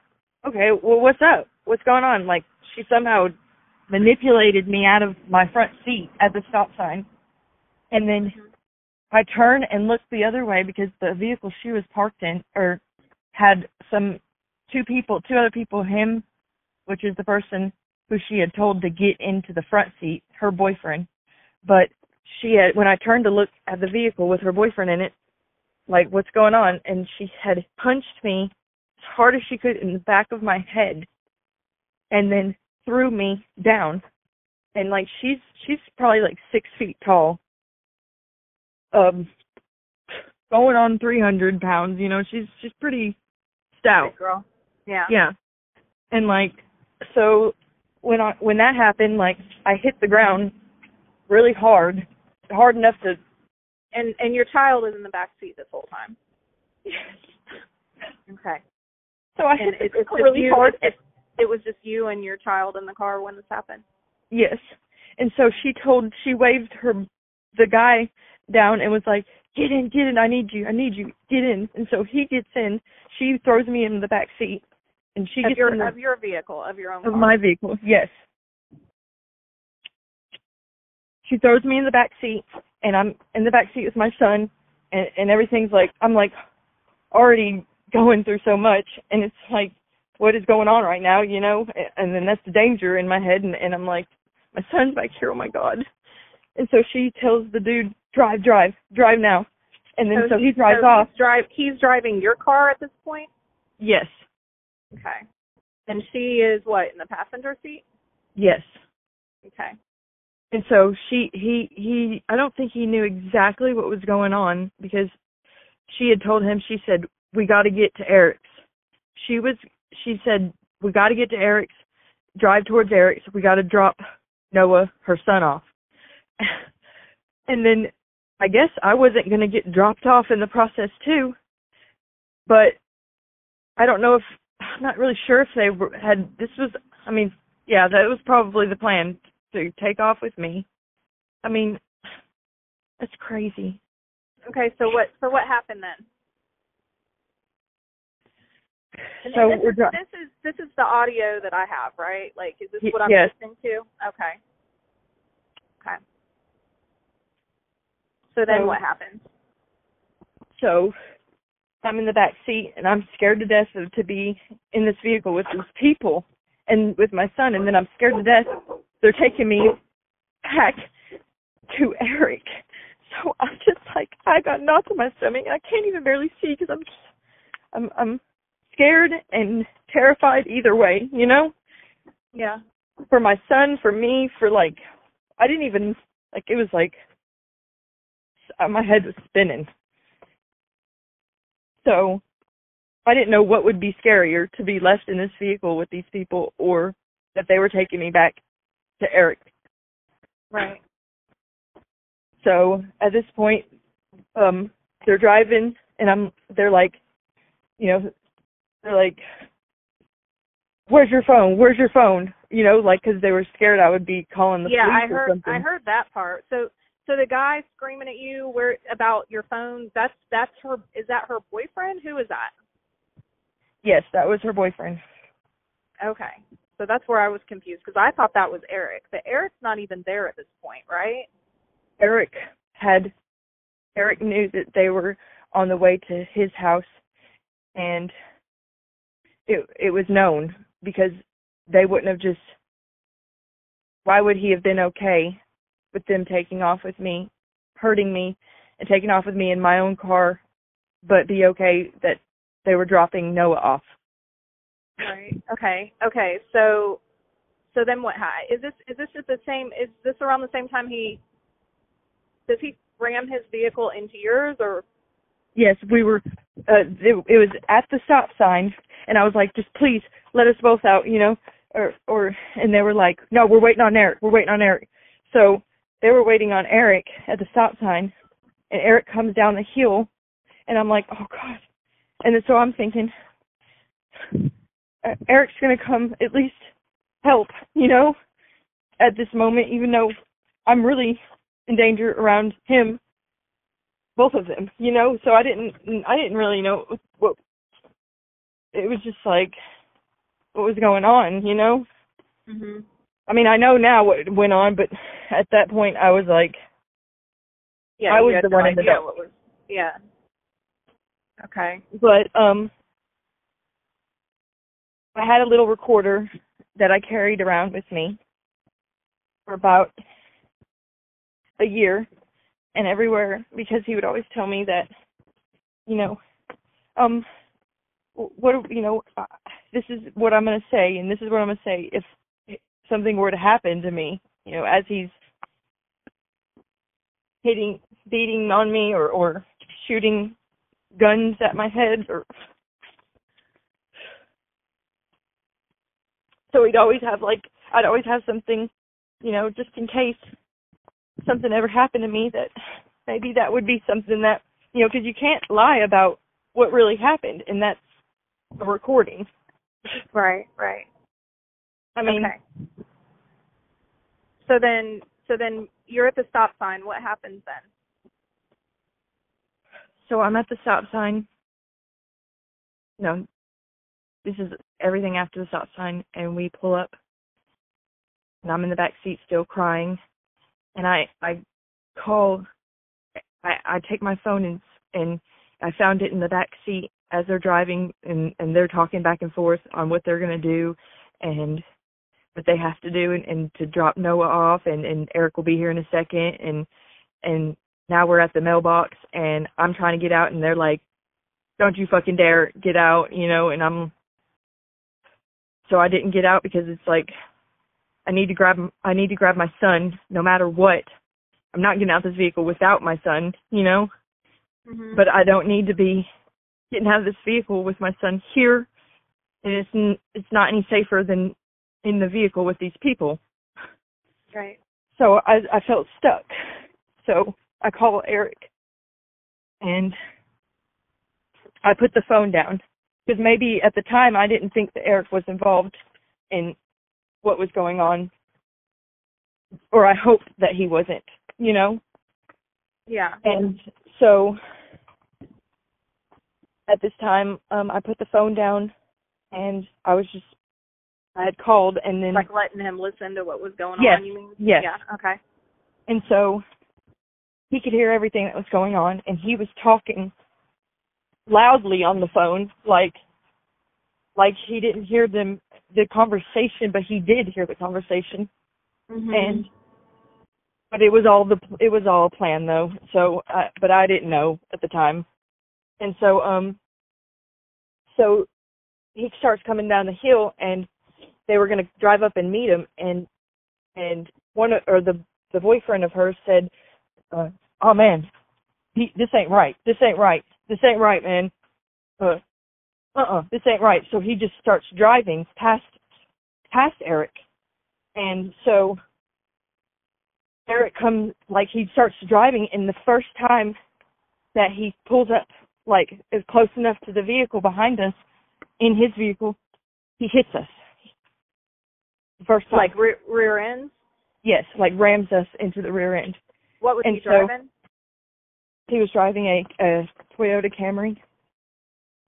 "Okay, well what's up? What's going on?" Like she somehow manipulated me out of my front seat at the stop sign. And then I turned and looked the other way because the vehicle she was parked in or had some two people, two other people, him, which is the person who she had told to get into the front seat, her boyfriend. But she had when I turned to look at the vehicle with her boyfriend in it, like what's going on, and she had punched me hard as she could in the back of my head and then threw me down. And like she's she's probably like six feet tall um going on 300 pounds you know she's she's pretty stout girl. Yeah. yeah and like so when i when that happened like i hit the ground really hard, hard enough to. And and your child is in the back seat this whole time. Okay. So I And hit it, it's really you. hard. It, it was just you and your child in the car when this happened. Yes. And so she told she waved her the guy down and was like, Get in, get in, I need you, I need you, get in and so he gets in, she throws me in the back seat and she Of gets your in the, of your vehicle, of your own of car. my vehicle, yes. She throws me in the back seat and I'm in the back seat with my son and, and everything's like I'm like already going through so much and it's like what is going on right now, you know? And then that's the danger in my head and, and I'm like, my son's back here, oh my god. And so she tells the dude, Drive, drive, drive now. And then so, he drives so off. He's, drive, he's driving your car at this point. Yes. Okay. And she is what in the passenger seat? Yes. Okay. And so she he he I don't think he knew exactly what was going on because she had told him she said we got to get to Eric's. She was she said we got to get to Eric's, drive towards Eric's. We got to drop Noah her son off. and then I guess I wasn't going to get dropped off in the process too. But I don't know if I'm not really sure if they were, had this was I mean yeah that was probably the plan to take off with me. I mean, that's crazy. Okay. So what? So what happened then? So this, we're is, dri- this is this is the audio that I have, right? Like, is this what I'm yes. listening to? Okay. Okay. So then So- what happens? So I'm in the back seat and I'm scared to death of, to be in this vehicle with these people and with my son and then I'm scared to death they're taking me back to Eric. So I'm just like I got knots in my stomach and I can't even barely see because I'm just, I'm I'm scared and terrified either way, you know? Yeah. for my son, for me, for like, I didn't even like. It was like uh, my head was spinning. So I didn't know what would be scarier to be left in this vehicle with these people, or that they were taking me back to Eric. Right. So at this point, um, they're driving, and I'm. They're like, you know, they're like, "Where's your phone? Where's your phone?" You know, like because they were scared I would be calling the yeah, I police or heard something. I heard that part. So so the guy screaming at you where about your phone, that's that's her is that her boyfriend? Who is that? Yes, that was her boyfriend. Okay. So that's where I was confused because I thought that was Eric. But Eric's not even there at this point, right? Eric had Eric knew that they were on the way to his house and it it was known because they wouldn't have just why would he have been okay with them taking off with me, hurting me and taking off with me in my own car but be okay that they were dropping Noah off. Right. Okay. Okay. So so then what hi is this is this at the same is this around the same time he does he ram his vehicle into yours or Yes, we were. Uh, it, it was at the stop sign, and I was like, "Just please let us both out," you know, or or. And they were like, "No, we're waiting on Eric. We're waiting on Eric." So they were waiting on Eric at the stop sign, and Eric comes down the hill, and I'm like, "Oh God!" And so I'm thinking, uh, Eric's gonna come at least help, you know, at this moment, even though I'm really in danger around him both of them, you know. So I didn't, I didn't really know what. It was just like, what was going on, you know. mhm I mean, I know now what went on, but at that point, I was like, yeah I was the no one in the dark. what was yeah okay but um, I had a little recorder that I carried around with me for about a year, and everywhere because he would always tell me that, you know, um, what you know, uh, this is what I'm going to say, and this is what I'm going to say if something were to happen to me, you know, as he's hitting, beating on me, or or shooting guns at my head, or so he'd always have like I'd always have something, you know, just in case. Something ever happened to me that maybe that would be something that you know because you can't lie about what really happened and that's a recording Right, right. i mean okay. So then, so then you're at the stop sign. What happens then? so i'm at the stop sign no this is everything after the stop sign and we pull up and i'm in the back seat still crying and i i call i i take my phone and and i found it in the back seat as they're driving and and they're talking back and forth on what they're going to do and what they have to do and, and to drop Noah off and and Eric will be here in a second and and now we're at the mailbox and I'm trying to get out and they're like don't you fucking dare get out you know and I'm so I didn't get out because it's like I need to grab I need to grab my son no matter what I'm not getting out of this vehicle without my son you know Mm-hmm. but I don't need to be getting out of this vehicle with my son here, and it's n- it's not any safer than in the vehicle with these people. right. So I I felt stuck. So I call Eric, and I put the phone down because maybe at the time I didn't think that Eric was involved in what was going on, or I hoped that he wasn't. You know. Yeah. And so at this time, um, I put the phone down and I was just I had called and then Like letting him listen to what was going Yes, on. You mean? yes. Yeah. Okay. and so he could hear everything that was going on and he was talking loudly on the phone like like he didn't hear them the conversation but he did hear the conversation. Mm-hmm. and but it was all the it was all a plan though. So I, but i didn't know at the time. And so um so he starts coming down the hill and they were going to drive up and meet him. And and one of, or the the boyfriend of hers said uh oh man he this ain't right. This ain't right. This ain't right man. Uh uh-uh this ain't right so he just starts driving past past eric and so Eric comes like he starts driving and the first time that he pulls up like is close enough to the vehicle behind us in his vehicle, he hits us. First time. like rear, rear ends. yes, like rams us into the rear end. What was And he so- driving? He was driving a, a Toyota Camry,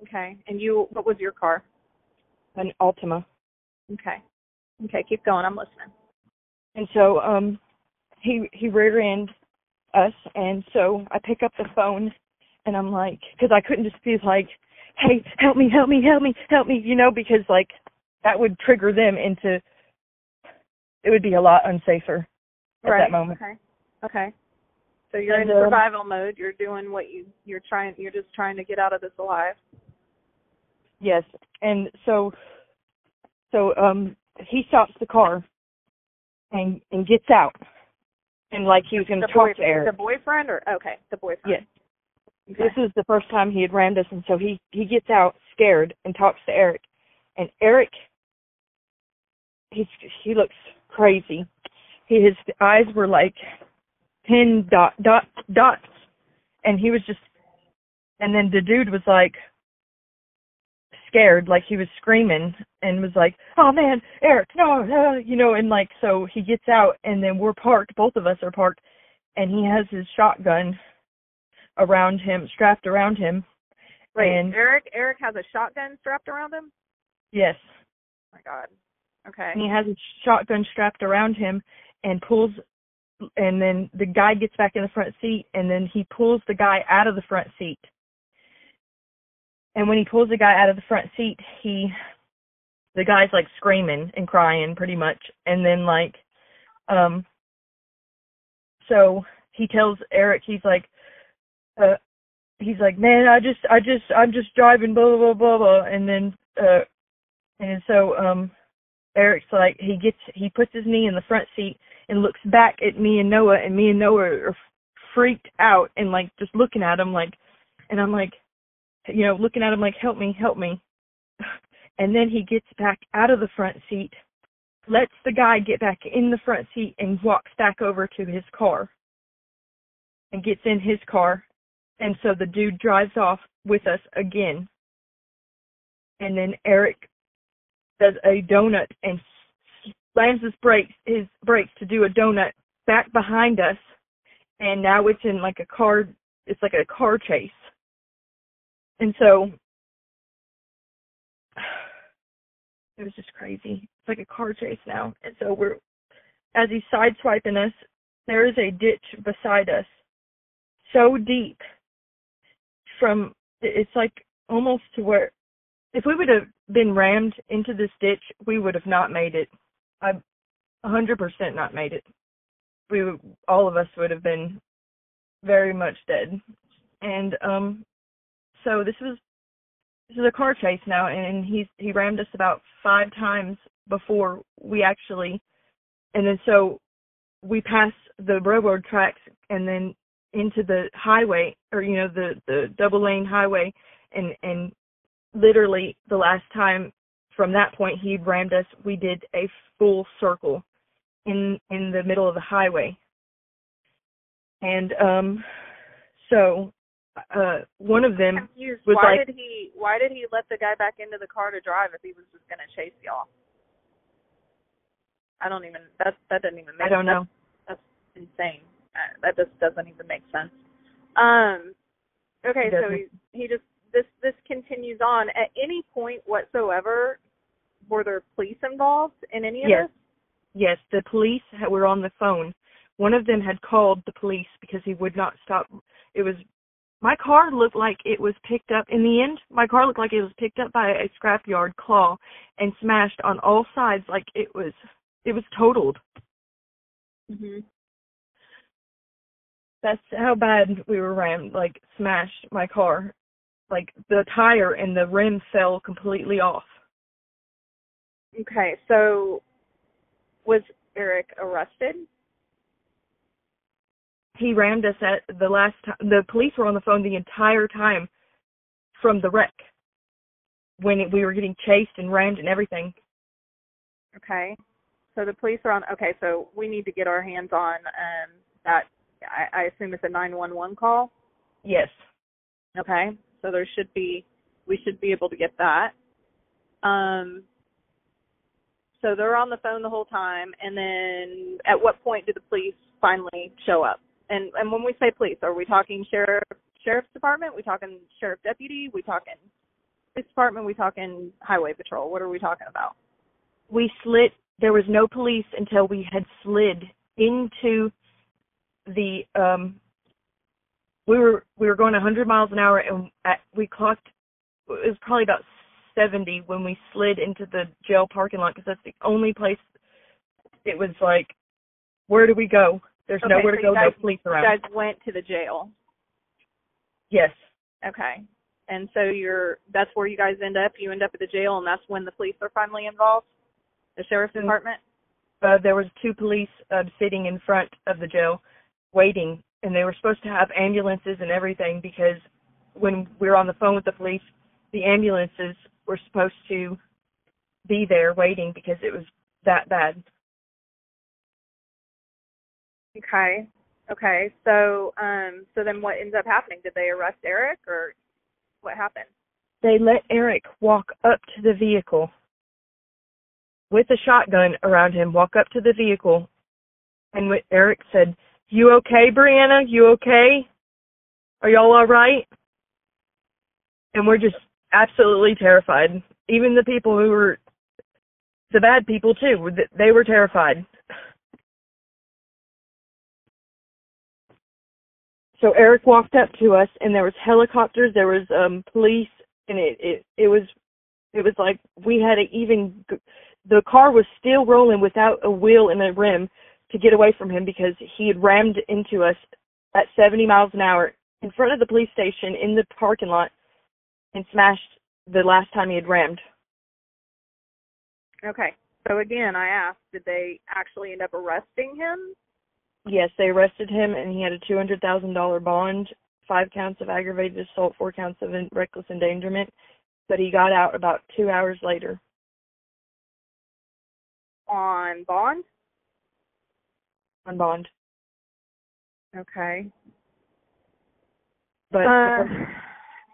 Okay. And you, what was your car? an Altima. Okay. Okay. Keep going. I'm listening. And so um he he rear end us and so I pick up the phone and I'm like cuz I couldn't just be like hey help me help me help me help me you know because like that would trigger them into it would be a lot unsafer at right. that moment. Okay. Okay. So you're And, in um, survival mode. You're doing what you you're trying. You're just trying to get out of this alive. Yes. And so so um he stops the car and and gets out. And like he was going to The talk boy, to Eric. the boyfriend, or okay, the boyfriend. Yes. Okay. This is the first time he had rammed us, and so he he gets out scared and talks to Eric, and Eric, he's he looks crazy. He his eyes were like pin dot dot dots, and he was just, and then the dude was like scared, like he was screaming and was like, "Oh man, Eric, no, no," you know, and like so he gets out, and then we're parked, both of us are parked, and he has his shotgun around him, strapped around him. Wait, and Eric. Eric has a shotgun strapped around him. yes, Oh my God. Okay. and he has a shotgun strapped around him and pulls and then the guy gets back in the front seat and then he pulls the guy out of the front seat and when he pulls the guy out of the front seat he the guy's like screaming and crying pretty much. And then like um so he tells eric he's like uh he's like man i just i just i'm just driving blah blah blah blah. And then uh and so um Eric's like he gets he puts his knee in the front seat and looks back at me and Noah and me and Noah are freaked out and like just looking at him like and I'm like you know looking at him like help me help me and then he gets back out of the front seat lets the guy get back in the front seat and walks back over to his car and gets in his car. And so the dude drives off with us again. And then Eric does a donut and slams his brakes his brakes to do a donut back behind us and now it's in like a car it's like a car chase and so it was just crazy it's like a car chase now and so we're as he's sideswiping us there is a ditch beside us so deep from it's like almost to where if we would have been rammed into this ditch we would have not made it I a hundred percent not made it. We would, all of us would have been very much dead. And um so this was this is a car chase now and he's he rammed us about five times before we actually and then so we pass the railroad tracks and then into the highway or you know the the double lane highway and and literally the last time from that point he rammed us we did a full circle in in the middle of the highway. And um so uh one of them Confused. was why like did he why did he let the guy back into the car to drive if he was just gonna chase y'all? I don't even that that doesn't even make i don't know that's insane. Uh, that just doesn't even make sense. Um okay, so he, he just this this continues on. At any point whatsoever were there police involved in any of Yes. this? yes the police were on the phone one of them had called the police because he would not stop it was my car looked like it was picked up in the end my car looked like it was picked up by a scrapyard claw and smashed on all sides like it was it was totaled Mhm. that's how bad we were rammed like smashed my car like the tire and the rim fell completely off Okay, so was Eric arrested? He rammed us at the last time the police were on the phone the entire time from the wreck when it, we were getting chased and rammed and everything Okay. So the police are on. Okay, so we need to get our hands on um, that. I, I assume it's a 911 call. yes Okay. So there should be, we should be able to get that. Um. So they're on the phone the whole time, and then at what point do the police finally show up? And and when we say police, are we talking sheriff, sheriff's department? We talking sheriff deputy? We talking police department? We talking highway patrol? What are we talking about? we slid there was no police until we had slid into the um we were we were going 100 miles an hour and at, we clocked it was probably about 70 when we slid into the jail parking lot because that's the only place it was like where do we go there's Okay, nowhere to go guys- no police around. You guys went to the jail. yes Okay. And so you're that's where you guys end up. You end up at the jail and that's when the police are finally involved? The sheriff's Mm. department? uh, there was two police uh, sitting in front of the jail waiting and they were supposed to have ambulances and everything because when we were on the phone with the police the ambulances were supposed to be there waiting because it was that bad Okay. Okay. So um so then what ends up happening? Did they arrest Eric or what happened? they let eric walk up to the vehicle with a shotgun around him walk up to the vehicle and eric said you okay Breeannah you okay are y'all all right and we're just absolutely terrified even the people who were the bad people too they were terrified so eric walked up to us and there was helicopters there was um police and it it it was it was like we had to even the car was still rolling without a wheel and a rim to get away from him because he had rammed into us at 70 miles an hour in front of the police station in the parking lot and smashed the last time he had rammed. Okay. So again, I asked, did they actually end up arresting him? Yes, they arrested him and he had a $200,000 bond, five counts of aggravated assault, four counts of in- reckless endangerment, but he got out about two hours later On bond? on bond. Okay. But Uh,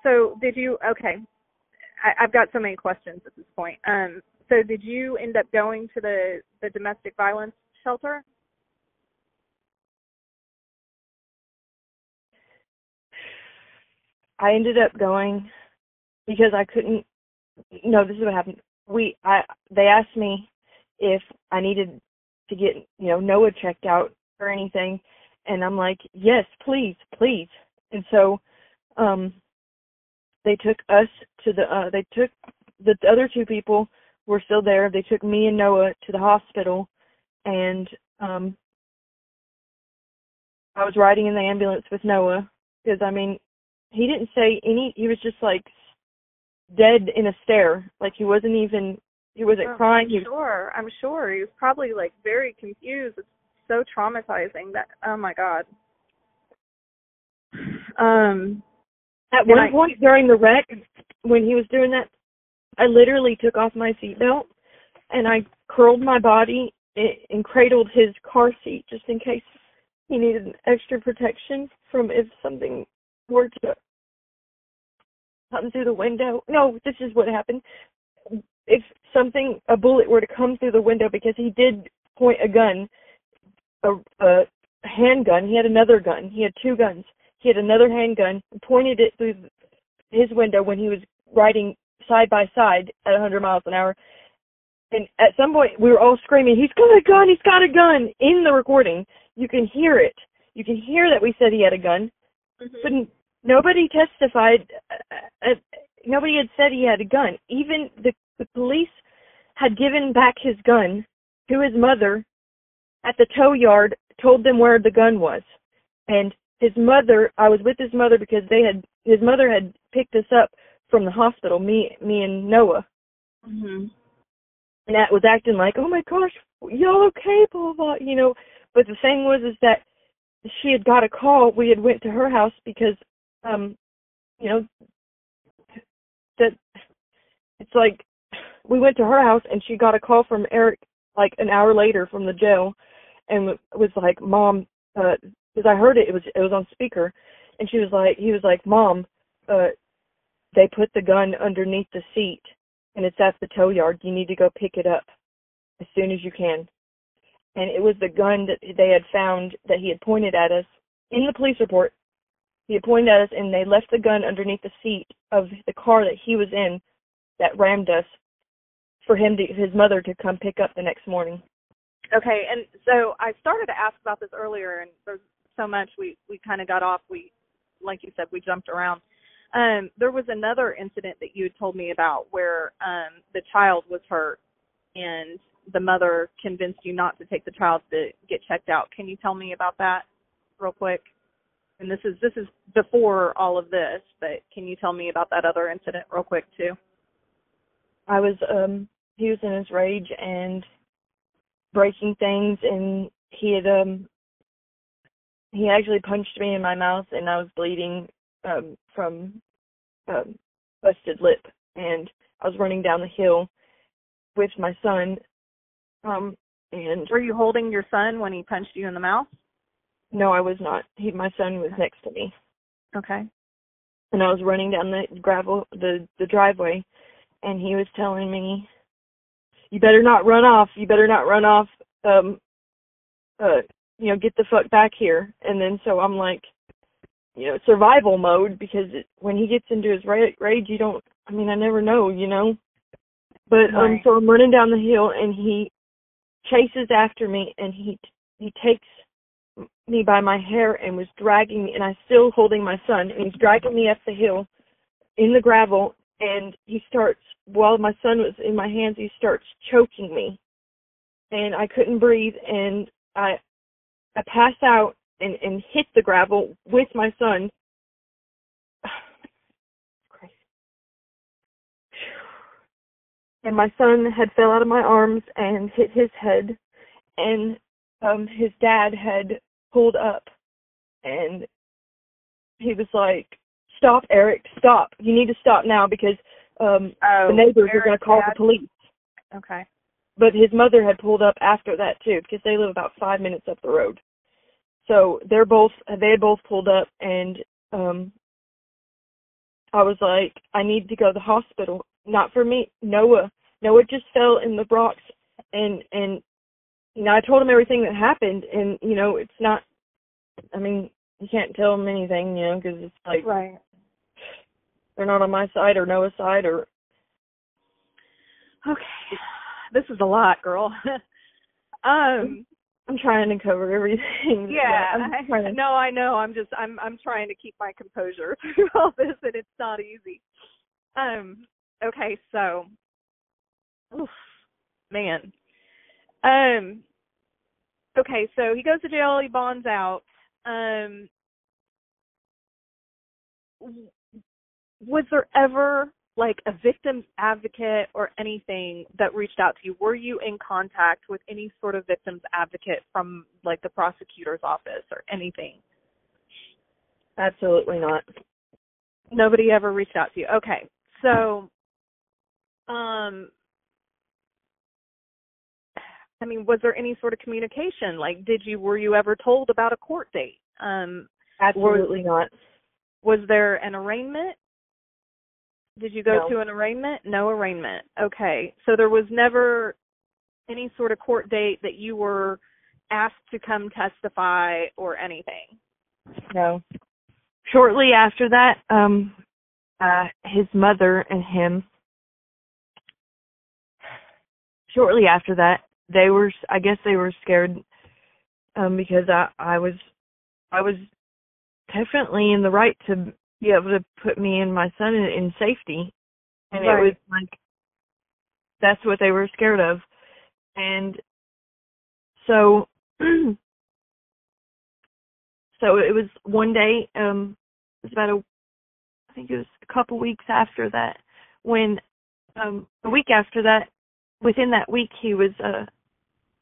so did you? Okay, I, I've got so many questions at this point. Um, so did you end up going to the the domestic violence shelter? I ended up going because I couldn't. No, this is what happened. We, I, they asked me if I needed to get, you know, Noah checked out or anything, and I'm like, yes, please, please. And so, um, they took us to the, uh, they took the other two people were still there. They took me and Noah to the hospital, and um, I was riding in the ambulance with Noah because I mean he didn't say any he was just like dead in a stare like he wasn't even he wasn't Oh, crying he I'm was sure. I'm sure he was probably like very confused. It's so traumatizing that. Oh my god. Um. at one I- point during the wreck when he was doing that i literally took off my seatbelt and i curled my body and cradled his car seat just in case he needed extra protection from if something were to come through the window no this is what happened if something a bullet were to come through the window because he did point a gun a, a handgun he had another gun he had two guns he had another handgun pointed it through his window when he was riding side by side at 100 miles an hour. And at some point, we were all screaming, "He's got a gun! He's got a gun!" In the recording, you can hear it. You can hear that we said he had a gun, mm-hmm. but n- nobody testified. Uh, uh, nobody had said he had a gun. Even the the police had given back his gun to his mother at the tow yard, told them where the gun was, and his mother. I was with his mother because they had his mother had picked us up from the hospital. Me, me and Noah, hmm and that was acting like, oh my gosh, y'all okay, blah blah, blah, you know. But the thing was, is that she had got a call. We had went to her house because, um, you know, that it's like we went to her house and she got a call from Eric like an hour later from the jail, and was like, mom, uh, because I heard it, it was it was on speaker, and she was like, he was like, mom, uh, they put the gun underneath the seat and it's at the tow yard. You need to go pick it up as soon as you can. And it was the gun that they had found that he had pointed at us in the police report. He pointed at us and they left the gun underneath the seat of the car that he was in that rammed us for him to his mother to come pick up the next morning. Okay, and so I started to ask about this earlier, and there's so much we we kind of got off. We, like you said, we jumped around. Um, there was another incident that you had told me about where um the child was hurt, and the mother convinced you not to take the child to get checked out. Can you tell me about that, real quick? And this is this is before all of this, but can you tell me about that other incident real quick too? I was um he was in his rage and breaking things and he had um he actually punched me in my mouth and I was bleeding um from um busted lip and I was running down the hill with my son um and Were you holding your son when he punched you in the mouth? No I was not. He my son was next to me. Okay. and I was running down the gravel the the driveway and he was telling me you better not run off. You better not run off um uh you know get the fuck back here. And then so I'm like you know survival mode because it, when he gets into his ra- rage you don't I mean I never know you know? But um Right. so I'm running down the hill and he chases after me and he he takes me by my hair and was dragging me and I still holding my son and he's dragging me up the hill in the gravel and he starts while my son was in my hands he starts choking me. And I couldn't breathe and I I pass out and and hit the gravel with my son. And my son had fell out of my arms and hit his head and um his dad had pulled up and he was like stop Eric stop you need to stop now because um Oh, the neighbors are going to call dad? the police Okay. but his mother had pulled up after that too because they live about five minutes up the road so they're both they had both pulled up and um I was like, I need to go to the hospital. Not for me, Noah. Noah just fell in the Bronx, and and you know I told him everything that happened, and you know it's not. I mean, you can't tell him anything, you know, because it's like Right. they're not on my side or Noah's side or Okay. This is a lot, girl. um I'm trying to cover everything. yeah. I'm trying to, No, I know. I'm just I'm I'm trying to keep my composure through all this and it's not easy. Um okay, so oof, man. Um okay, so he goes to jail, he bonds out. Um was there ever like a victim's advocate or anything that reached out to you? Were you in contact with any sort of victim's advocate from like the prosecutor's office or anything? absolutely not. Nobody ever reached out to you. Okay. So um I mean, was there any sort of communication? Like did you were you ever told about a court date? Um Absolutely not. was there an arraignment? Did you go No. to an arraignment? No arraignment. Okay. So there was never any sort of court date that you were asked to come testify or anything. No. Shortly after that, um, uh, his mother and him. Shortly after that, they were. I guess they were scared, um, because I I was, I was definitely in the right to be able to put me and my son in, in safety, and it was like that's what they were scared of, and so. so it was one day um it was about a i think it was a couple weeks after that when um a week after that within that week he was uh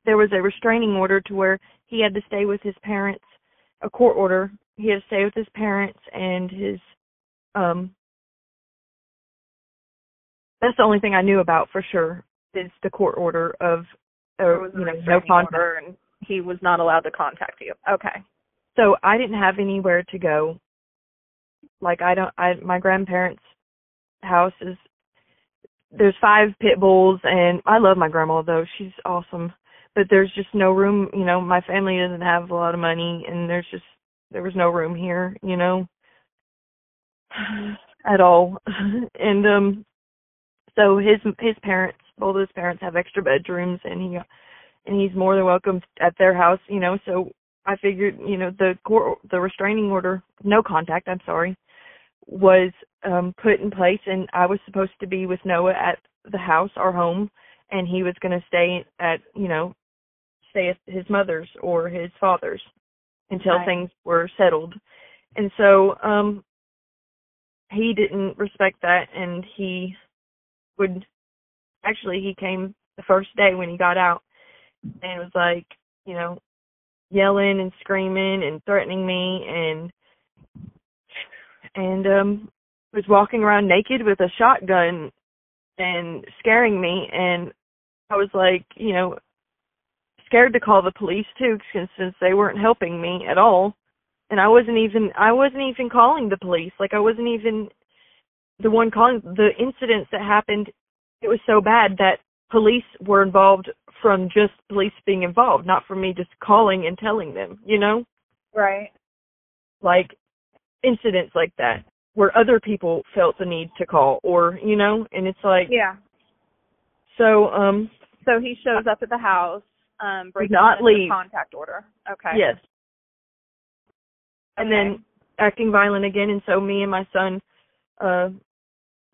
there was a restraining order to where he had to stay with his parents a court order he had to stay with his parents and his um that's the only thing i knew about for sure is the court order of There uh, you know no contact and he was not allowed to contact you. Okay. so I didn't have anywhere to go. Like I don't I my grandparents' house is there's five pit bulls and I love my grandma though. She's awesome. But there's just no room, you know, my family doesn't have a lot of money and there's just there was no room here, you know. At all. and um so his his parents, both his parents have extra bedrooms and he and he's more than welcome at their house, you know, so I figured, you know, the court, the restraining order, no contact, I'm sorry, was um put in place and I was supposed to be with Noah at the house, our home, and he was going to stay at, you know, stay at his mother's or his father's until Right. things were settled. And so um he didn't respect that and he would actually he came the first day when he got out and was like, you know, yelling and screaming and threatening me and and um was walking around naked with a shotgun and scaring me and I was like, you know, scared to call the police too since since they weren't helping me at all. And I wasn't even I wasn't even calling the police. Like I wasn't even the one calling the incidents that happened it was so bad that police were involved from just police being involved, not from me just calling and telling them, you know? Right. Like incidents like that where other people felt the need to call or, you know, and it's like Yeah. so um So he shows up at the house, um, breaking not leave. contact order. Okay. yes. And then acting violent again and so me and my son uh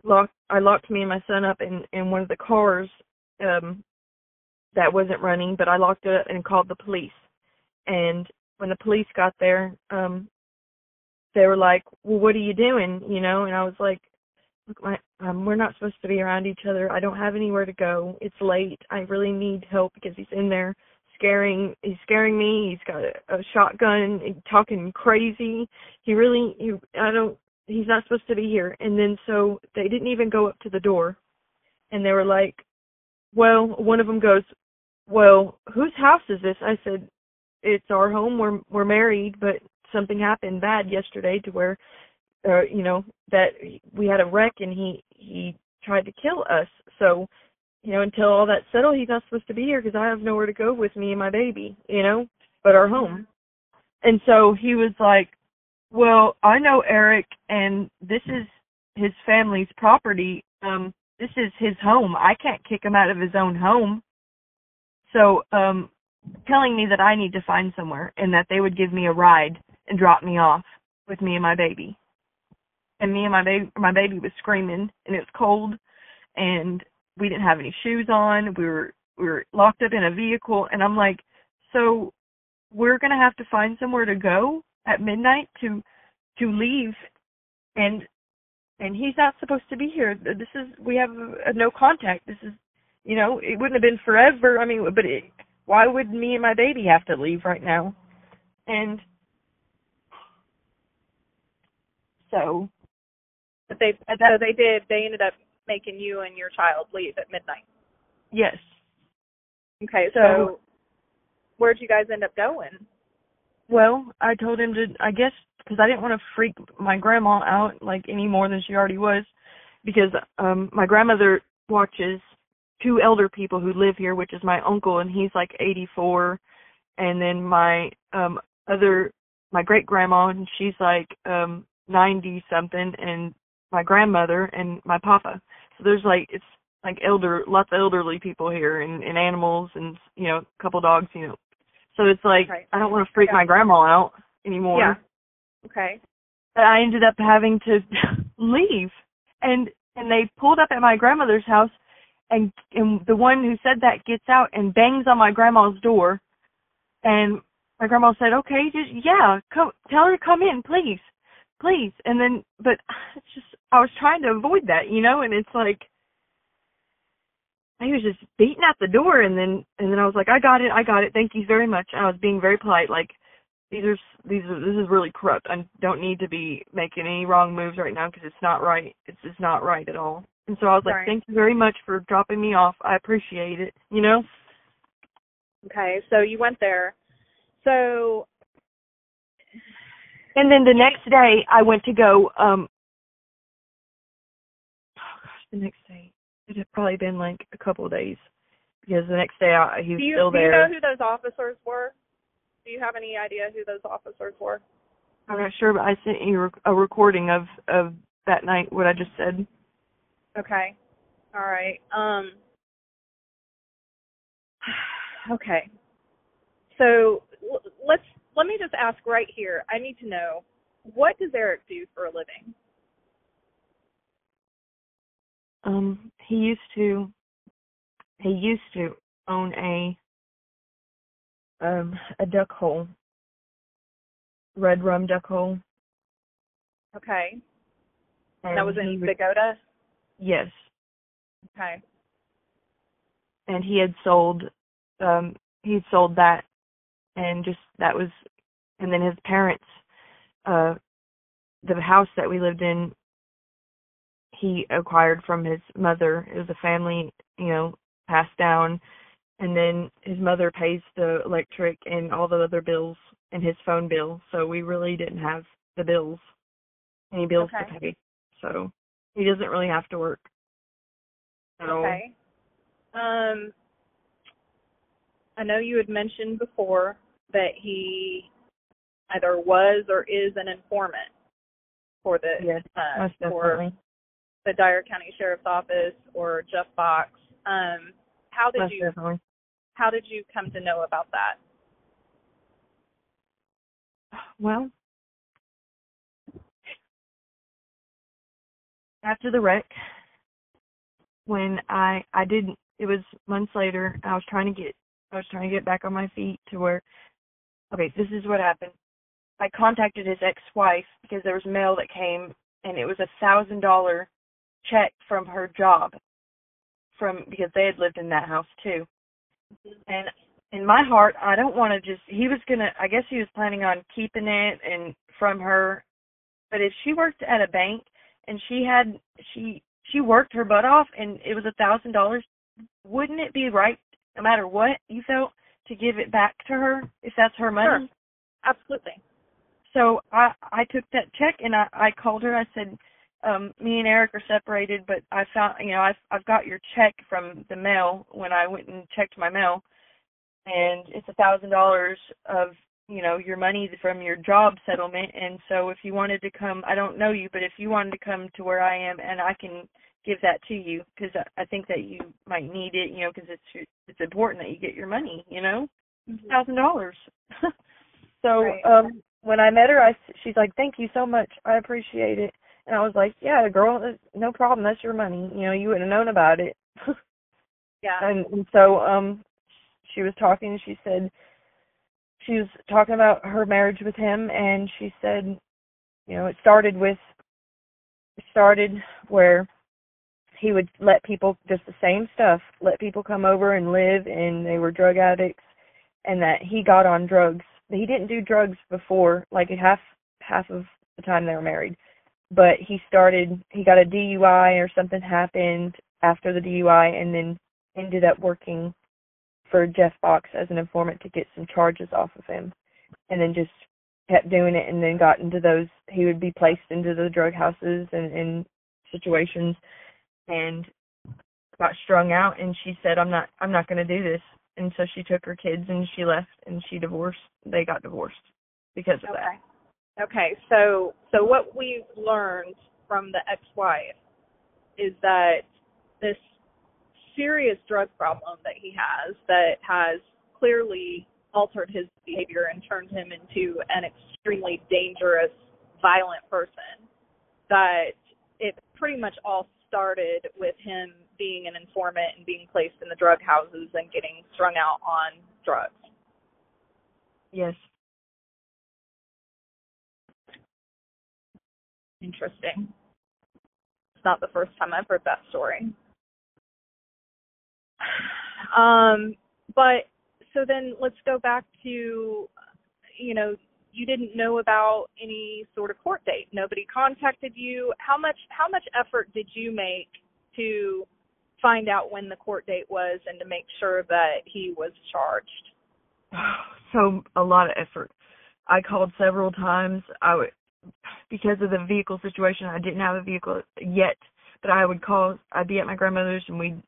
locked I locked me and my son up in in one of the cars um that wasn't running but I locked it up and called the police and when the police got there um they were like well what are you doing you know and I was like my um we're not supposed to be around each other. I don't have anywhere to go. It's late. I really need help because he's in there scaring he's scaring me. He's got a, a shotgun talking crazy. He really he I don't he's not supposed to be here. And then so they didn't even go up to the door. And they were like well one of them goes well whose house is this? I said it's our home. We're we're married but something happened bad yesterday to where uh, you know, that we had a wreck and he he tried to kill us. So, you know, until all that settled, he's not supposed to be here because I have nowhere to go with me and my baby, you know, but our home. And so he was like, "Well, I know Eric, and this is his family's property. Um, this is his home. I can't kick him out of his own home." So, um, telling me that I need to find somewhere and that they would give me a ride and drop me off with me and my baby. And me and my baby my baby was screaming and it was cold and we didn't have any shoes on. We were we were locked up in a vehicle and I'm like, "So we're going to have to find somewhere to go at midnight to to leave and and he's not supposed to be here. This is we have a, no contact. This is you know, it wouldn't have been forever. I mean, but it, why would me and my baby have to leave right now? And so but they so they did they ended up making you and your child leave at midnight. Yes. Okay, so, so where'd you guys end up going? Well, I told him to I guess because I didn't want to freak my grandma out like any more than she already was because um my grandmother watches two elder people who live here, which is my uncle and he's like 84 and then my um other my great grandma and she's like um 90 something and my grandmother and my papa. So there's like it's like elder lots of elderly people here and, and animals and you know a couple dogs you know so it's like right. I don't want to freak my grandma out anymore. Yeah. Okay. But I ended up having to leave and and they pulled up at my grandmother's house and and the one who said that gets out and bangs on my grandma's door and my grandma said, "Okay, just yeah, come tell her to come in, please." Please. And then but it's just I was trying to avoid that, you know, and it's like he was just beating at the door and then and then I was like, I got it, I got it, thank you very much. And I was being very polite, like these are these are this is really corrupt. I don't need to be making any wrong moves right now because it's not right. It's just not right at all. And so I was like, Sorry. thank you very much for dropping me off. I appreciate it. You know. Okay, so you went there. So. And then the next day, I went to go. um the next day it had probably been like a couple of days because the next day I, he was you, still do you know who those officers were? Do you have any idea who those officers were? I'm not sure, but I sent you a recording of of that night what I just said. Okay. All right. Um Okay. So l- let's let me just ask right here. I need to know what does Eric do for a living? Um, he used to he used to own a um a duck hole. Red rum duck hole. Okay. And that was in would- Yes. Okay. And he had sold um he had sold that and just that was and then his parents uh the house that we lived in he acquired from his mother. It was a family, you know, passed down and then his mother pays the electric and all the other bills and his phone bill. So we really didn't have the bills, any bills Okay. to pay. So he doesn't really have to work at all. Okay. Um, I know you had mentioned before that he either was or is an informant for the Yes, uh, for. The Dyer County Sheriff's Office or Jeff Box. Um, how did Most you definitely. how did you come to know about that? Well, after the wreck, when I I didn't, it was months later. I was trying to get I was trying to get back on my feet to where. Okay, this is what happened. I contacted his ex-wife because there was mail that came, and it was a thousand dollar check from her job, from because they had lived in that house too. And in my heart, I don't want to just. He was gonna. I guess he was planning on keeping it and from her. But if she worked at a bank and she had she she worked her butt off and it was a thousand dollars, wouldn't it be right, no matter what you felt, to give it back to her if that's her money? Absolutely. so I I took that check and I I called her. I said, um, me and Eric are separated, but I found you know I've I've got your check from the mail when I went and checked my mail, and it's a thousand dollars of you know your money from your job settlement. And so if you wanted to come, I don't know you, but if you wanted to come to where I am, and I can give that to you because I think that you might need it, you know, because it's it's important that you get your money, you know, Mm-hmm. thousand dollars. so Right. um when I met her, I she's like, "Thank you so much. I appreciate it." And I was like, "Yeah, girl, no problem. That's your money. You know, you wouldn't have known about it." Yeah. and, and so um she was talking and she said she was talking about her marriage with him and she said you know it started with it started where he would let people just the same stuff let people come over and live and they were drug addicts and that he got on drugs he didn't do drugs before like half half of the time they were married but he started he got a DUI or something happened after the DUI and then ended up working for Jeff Box as an informant to get some charges off of him and then just kept doing it and then got into those he would be placed into the drug houses and in situations and got strung out and she said I'm not I'm not going to do this. And so she took her kids and she left and she divorced they got divorced because of that Okay. So so what we've learned from the ex-wife is that this serious drug problem that he has that has clearly altered his behavior and turned him into an extremely dangerous, violent person. That it pretty much all started with him being an informant and being placed in the drug houses and getting strung out on drugs. yes Interesting. It's not the first time I've heard that story. Um, but so then let's go back to, you know, you didn't know about any sort of court date. Nobody contacted you. How much how much effort did you make to find out when the court date was and to make sure that he was charged? so a lot of effort. I called several times. I would because of the vehicle situation. I didn't have a vehicle yet, but I would call. I'd be at my grandmother's and we'd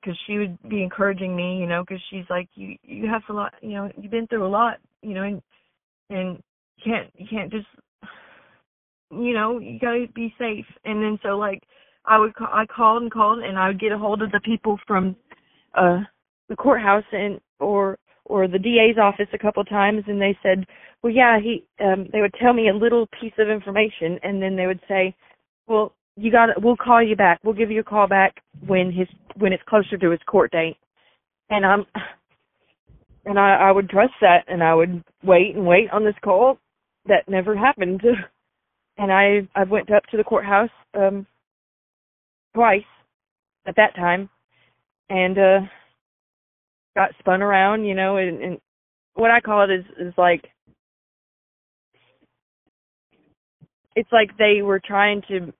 because she would be encouraging me, you know, because she's like, you you have a lot, you know, you've been through a lot, you know, and and you can't you can't just, you know, you gotta be safe. And then so like I would call, I called and called and I would get a hold of the people from uh the courthouse and or or the DA's office a couple times and they said, "Well, yeah, he um they would tell me a little piece of information and then they would say, "Well, you got we'll call you back. We'll give you a call back when his when it's closer to his court date." And I'm and I I would trust that and I would wait and wait on this call that never happened. And I I went up to the courthouse um twice at that time and uh got spun around, you know, and, and what I call it is is like it's like they were trying to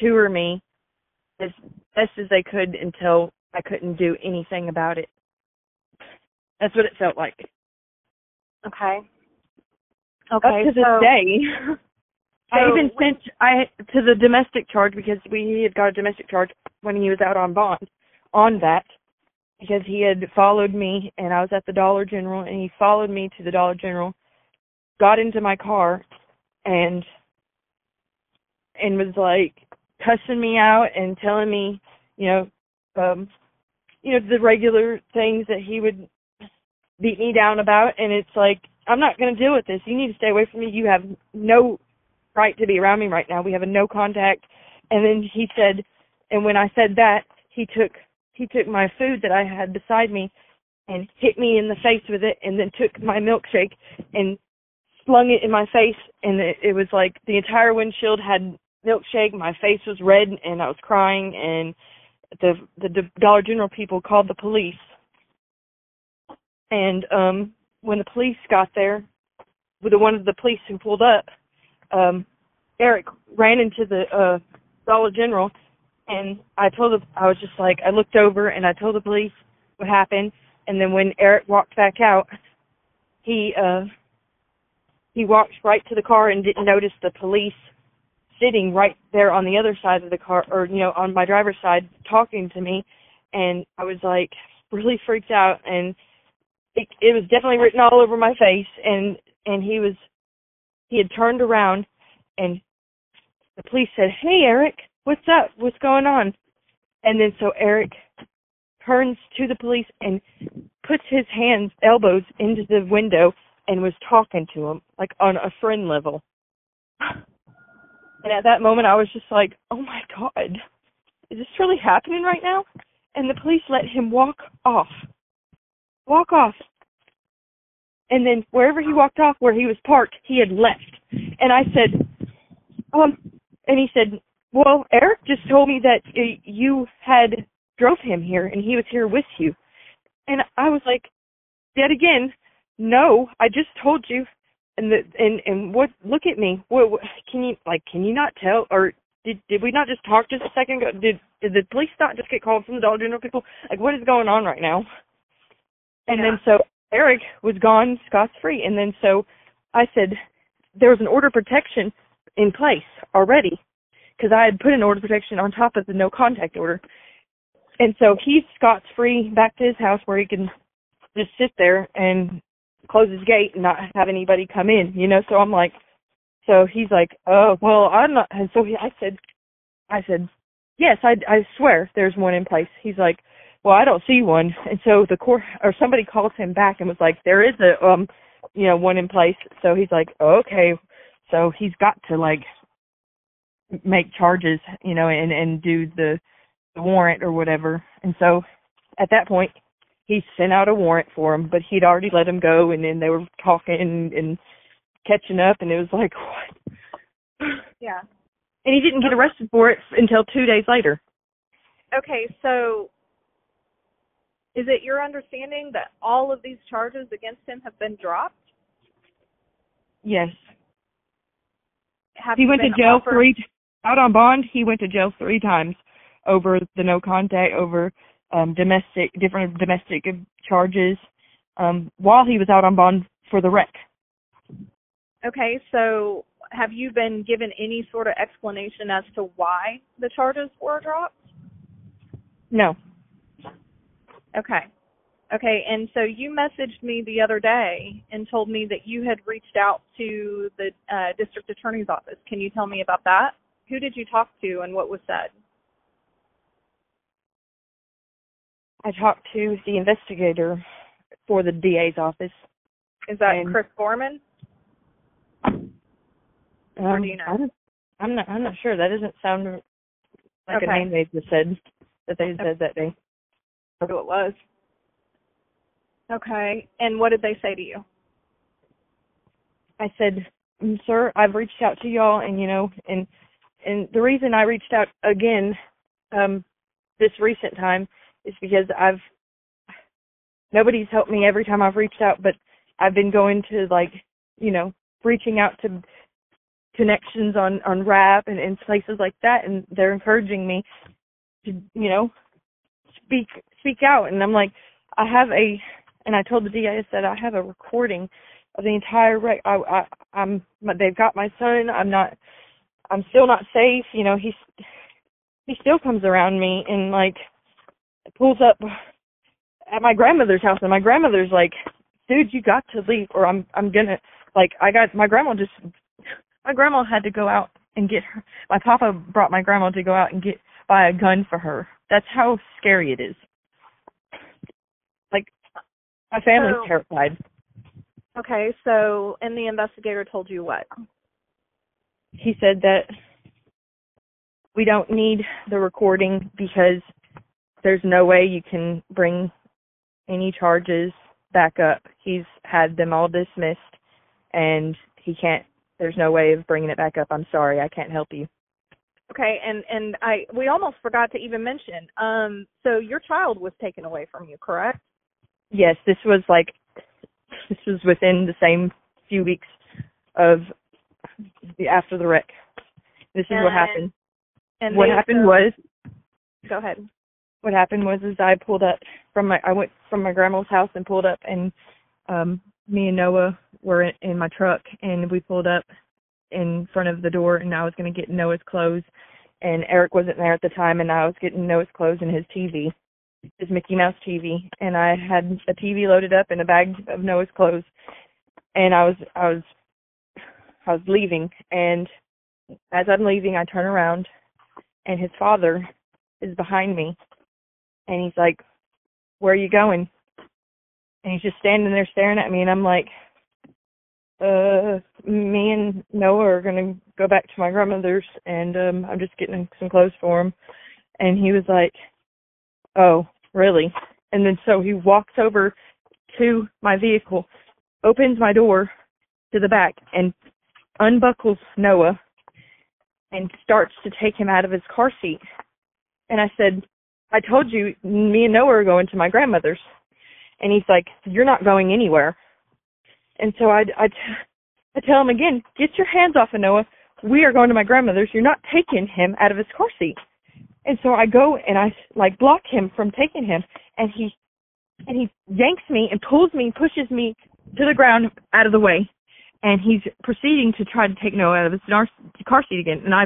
tour me as best as they could until I couldn't do anything about it. That's what it felt like. Okay. Up Okay. to this so, day. I even sent I to the domestic charge because we had got a domestic charge when he was out on bond on that because he had followed me and I was at the Dollar General and he followed me to the Dollar General, got into my car and and was like cussing me out and telling me, you know, um you know, the regular things that he would beat me down about and it's like I'm not going to deal with this. You need to stay away from me. You have no right to be around me right now. We have a no contact. And then he said, and when I said that, he took he took my food that I had beside me and hit me in the face with it, and then took my milkshake and slung it in my face, and it, it was like the entire windshield had milkshake. My face was red, and I was crying, and the the Dollar General people called the police. And um when the police got there, with the one of the police who pulled up, um Eric ran into the uh Dollar General and I told him I was just like I looked over and I told the police what happened. And then when Eric walked back out he uh he walked right to the car and didn't notice the police sitting right there on the other side of the car or you know on my driver's side talking to me. And I was like really freaked out. And it, it was definitely written all over my face. And and he was he had turned around and the police said, "Hey Eric, what's up? What's going on?" And then so Eric turns to the police and puts his hands elbows into the window and was talking to him like on a friend level. And at that moment I was just like, "Oh my god. Is this really happening right now?" And the police let him walk off. Walk off. And then wherever he walked off where he was parked, he had left. And I said, "Um and he said, "Well, Eric just told me that uh, you had drove him here and he was here with you." And I was like, "Yet again, no, I just told you." And the and and what? Look at me. What, what can you like? Can you not tell? Or did did we not just talk just a second ago? Did did the police not just get called from the Dollar General people? Like, what is going on right now? And Yeah. then so Eric was gone scot free. And then so I said there was an order of protection in place already because I had put an order protection on top of the no contact order. And so he's scots free back to his house where he can just sit there and close his gate and not have anybody come in, you know. So I'm like, so he's like, oh well, I'm not. And so he, I said, I said, yes, I I swear there's one in place. He's like, well, I don't see one. And so the court or somebody called him back and was like, there is a um, you know, one in place. So he's like, okay. So he's got to like make charges, you know, and and do the, the warrant or whatever. And so at that point, he sent out a warrant for him, but he'd already let him go, and then they were talking and, and catching up, and it was like, what? Yeah. And he didn't get arrested for it until two days later. Okay, so is it your understanding that all of these charges against him have been dropped? Yes, Have he went to jail offered- three out on bond. He went to jail three times over the no contact, over um domestic different domestic charges, um while he was out on bond for the wreck. Okay, so have you been given any sort of explanation as to why the charges were dropped? No, Okay. Okay, and so you messaged me the other day and told me that you had reached out to the uh, district attorney's office. Can you tell me about that? Who did you talk to and what was said? I talked to the investigator for the DA's office. Is that And- Chris Gorman? Or do you know? Um, I'm not. I'm not sure. That doesn't sound like Okay. a name they just said that they said that day. Who it was? Okay, and what did they say to you? I said, "Mm, "Sir, I've reached out to y'all, and you know, and and the reason I reached out again, um, this recent time is because I've nobody's helped me every time I've reached out, but I've been going to like, you know, reaching out to connections on on rap and, and places like that, and they're encouraging me to, you know, speak speak out, and I'm like, I have a, and I told the I said I have a recording of the entire wreck. I, I I'm they've got my son. I'm not. I'm still not safe. You know, he's he still comes around me and like pulls up at my grandmother's house, and my grandmother's like, "Dude, you got to leave, or I'm I'm gonna like I got my grandma just my grandma had to go out and get her. My papa brought my grandma to go out and get buy a gun for her. That's how scary it is. Like my family's So- terrified. Okay, so and the investigator told you what? He said that we don't need the recording because there's no way you can bring any charges back up. He's had them all dismissed and he can't there's no way of bringing it back up. I'm sorry, I can't help you. Okay, and and I we almost forgot to even mention. Um, so your child was taken away from you, correct? Yes, this was like this was within the same few weeks of after the wreck. This is what happened. And What happened was Go ahead. what happened was is I pulled up from my I went from my grandma's house and pulled up and um me and Noah were in, in my truck and we pulled up in front of the door and I was going to get Noah's clothes and Eric wasn't there at the time and I was getting Noah's clothes and his TV, his Mickey Mouse TV and I had a TV loaded up and a bag of Noah's clothes and I was I was I was leaving and as I'm leaving I turn around and his father is behind me and he's like, Where are you going? And he's just standing there staring at me and I'm like, uh me and Noah are gonna go back to my grandmother's and um I'm just getting some clothes for him and he was like, Oh, really? And then so he walks over to my vehicle, opens my door to the back and unbuckles Noah and starts to take him out of his car seat. And I said, I told you me and Noah are going to my grandmother's. And he's like, You're not going anywhere. And so I, I, I tell him again, Get your hands off of Noah. We are going to my grandmother's. You're not taking him out of his car seat. And so I go and I like block him from taking him. And he, and he yanks me and pulls me, and pushes me to the ground out of the way. And he's proceeding to try to take Noah out of his car seat again. And I,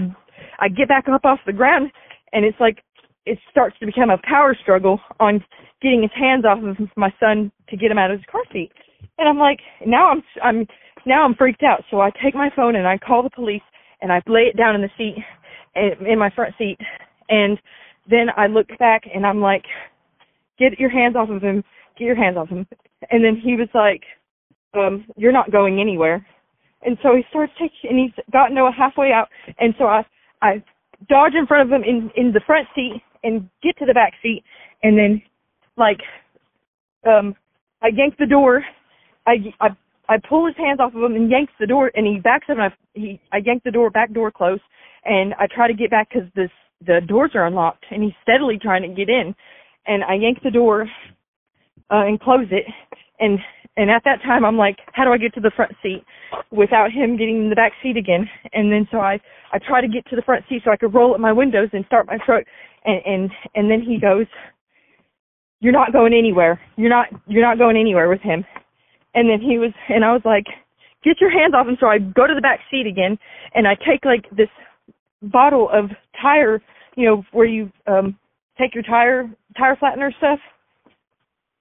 I get back up off the ground and it's like it starts to become a power struggle on getting his hands off of my son to get him out of his car seat. And I'm like, now I'm I'm now I'm freaked out. So I take my phone and I call the police and I lay it down in the seat in my front seat. And then I look back and I'm like, get your hands off of him. Get your hands off him. And then he was like, um, you're not going anywhere. And so he starts taking, and he's got Noah halfway out. And so I, I dodge in front of him in in the front seat and get to the back seat. And then like um I yank the door. I I I pull his hands off of him and yanks the door. And he backs up and I he I yank the door back door close, and I try to get back cuz this the doors are unlocked. And he's steadily trying to get in. And I yank the door uh and close it. And and at that time, I'm like, how do I get to the front seat without him getting in the back seat again? And then so I, I try to get to the front seat so I could roll up my windows and start my truck. And, and, and then he goes, you're not going anywhere. You're not, you're not going anywhere with him. And then he was, and I was like, get your hands off him. So I go to the back seat again and I take like this bottle of tire, you know, where you, um, take your tire, tire flattener stuff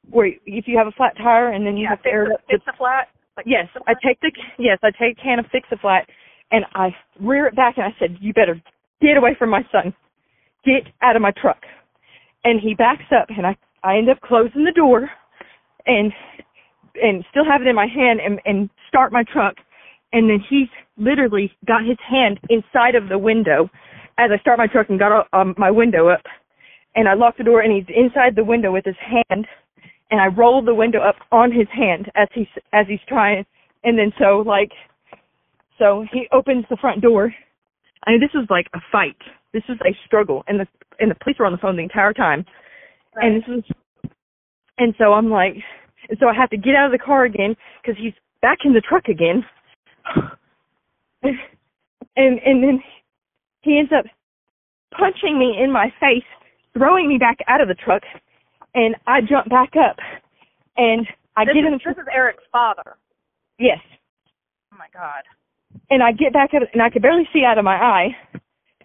where if you have a flat tire and then you yeah, have to air it up. Fix a flat. Like yes, I take the yes, I take a can of fix a flat and I rear it back and I said, "You better get away from my son. Get out of my truck." And he backs up and I I end up closing the door and and still have it in my hand and and start my truck and then he's literally got his hand inside of the window as I start my truck and got um, my window up and I lock the door and he's inside the window with his hand and I roll the window up on his hand as he's as he's trying and then so like so he opens the front door. I mean this was like a fight. This was a struggle and the and the police were on the phone the entire time. Right. And this was and so I'm like and so I have to get out of the car again cuz he's back in the truck again. and and then he ends up punching me in my face, throwing me back out of the truck and I jump back up and I this get is, in the This is Eric's father. Yes. Oh my God. And I get back up and I could barely see out of my eye.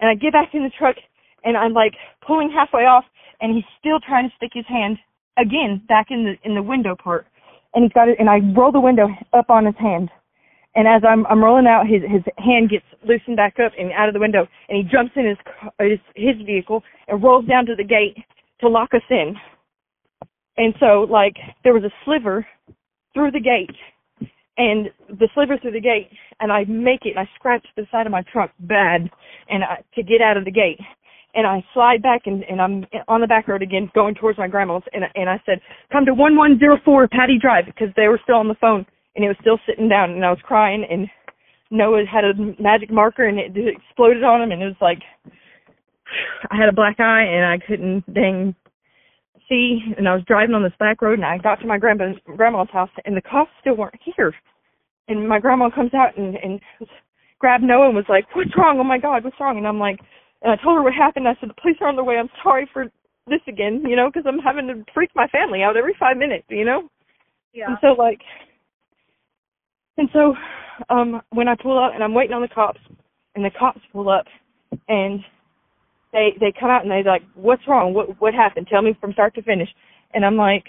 And I get back in the truck and I'm like pulling halfway off and he's still trying to stick his hand again back in the in the window part. And he's got it and I roll the window up on his hand. And as I'm I'm rolling out, his his hand gets loosened back up and out of the window, and he jumps in his his his vehicle and rolls down to the gate to lock us in. And so, like, there was a sliver through the gate, and the sliver through the gate, and I make it, and I scratch the side of my truck bad, and I, to get out of the gate. And I slide back, and, and I'm on the back road again, going towards my grandma's, and, and I said, come to 1104 Patty Drive, because they were still on the phone, and it was still sitting down, and I was crying, and Noah had a magic marker, and it exploded on him, and it was like, I had a black eye, and I couldn't dang see, and I was driving on this back road, and I got to my grandma's grandma's house, and the cops still weren't here. And my grandma comes out and and grabbed Noah and was like, "What's wrong? Oh my God, what's wrong?" And I'm like, and I told her what happened. I said, "The police are on their way. I'm sorry for this again, you know, because I'm having to freak my family out every five minutes, you know." Yeah. And so like, And so, um, when I pull up and I'm waiting on the cops, and the cops pull up, and they they come out and they're like, "What's wrong? What what happened? Tell me from start to finish." And I'm like,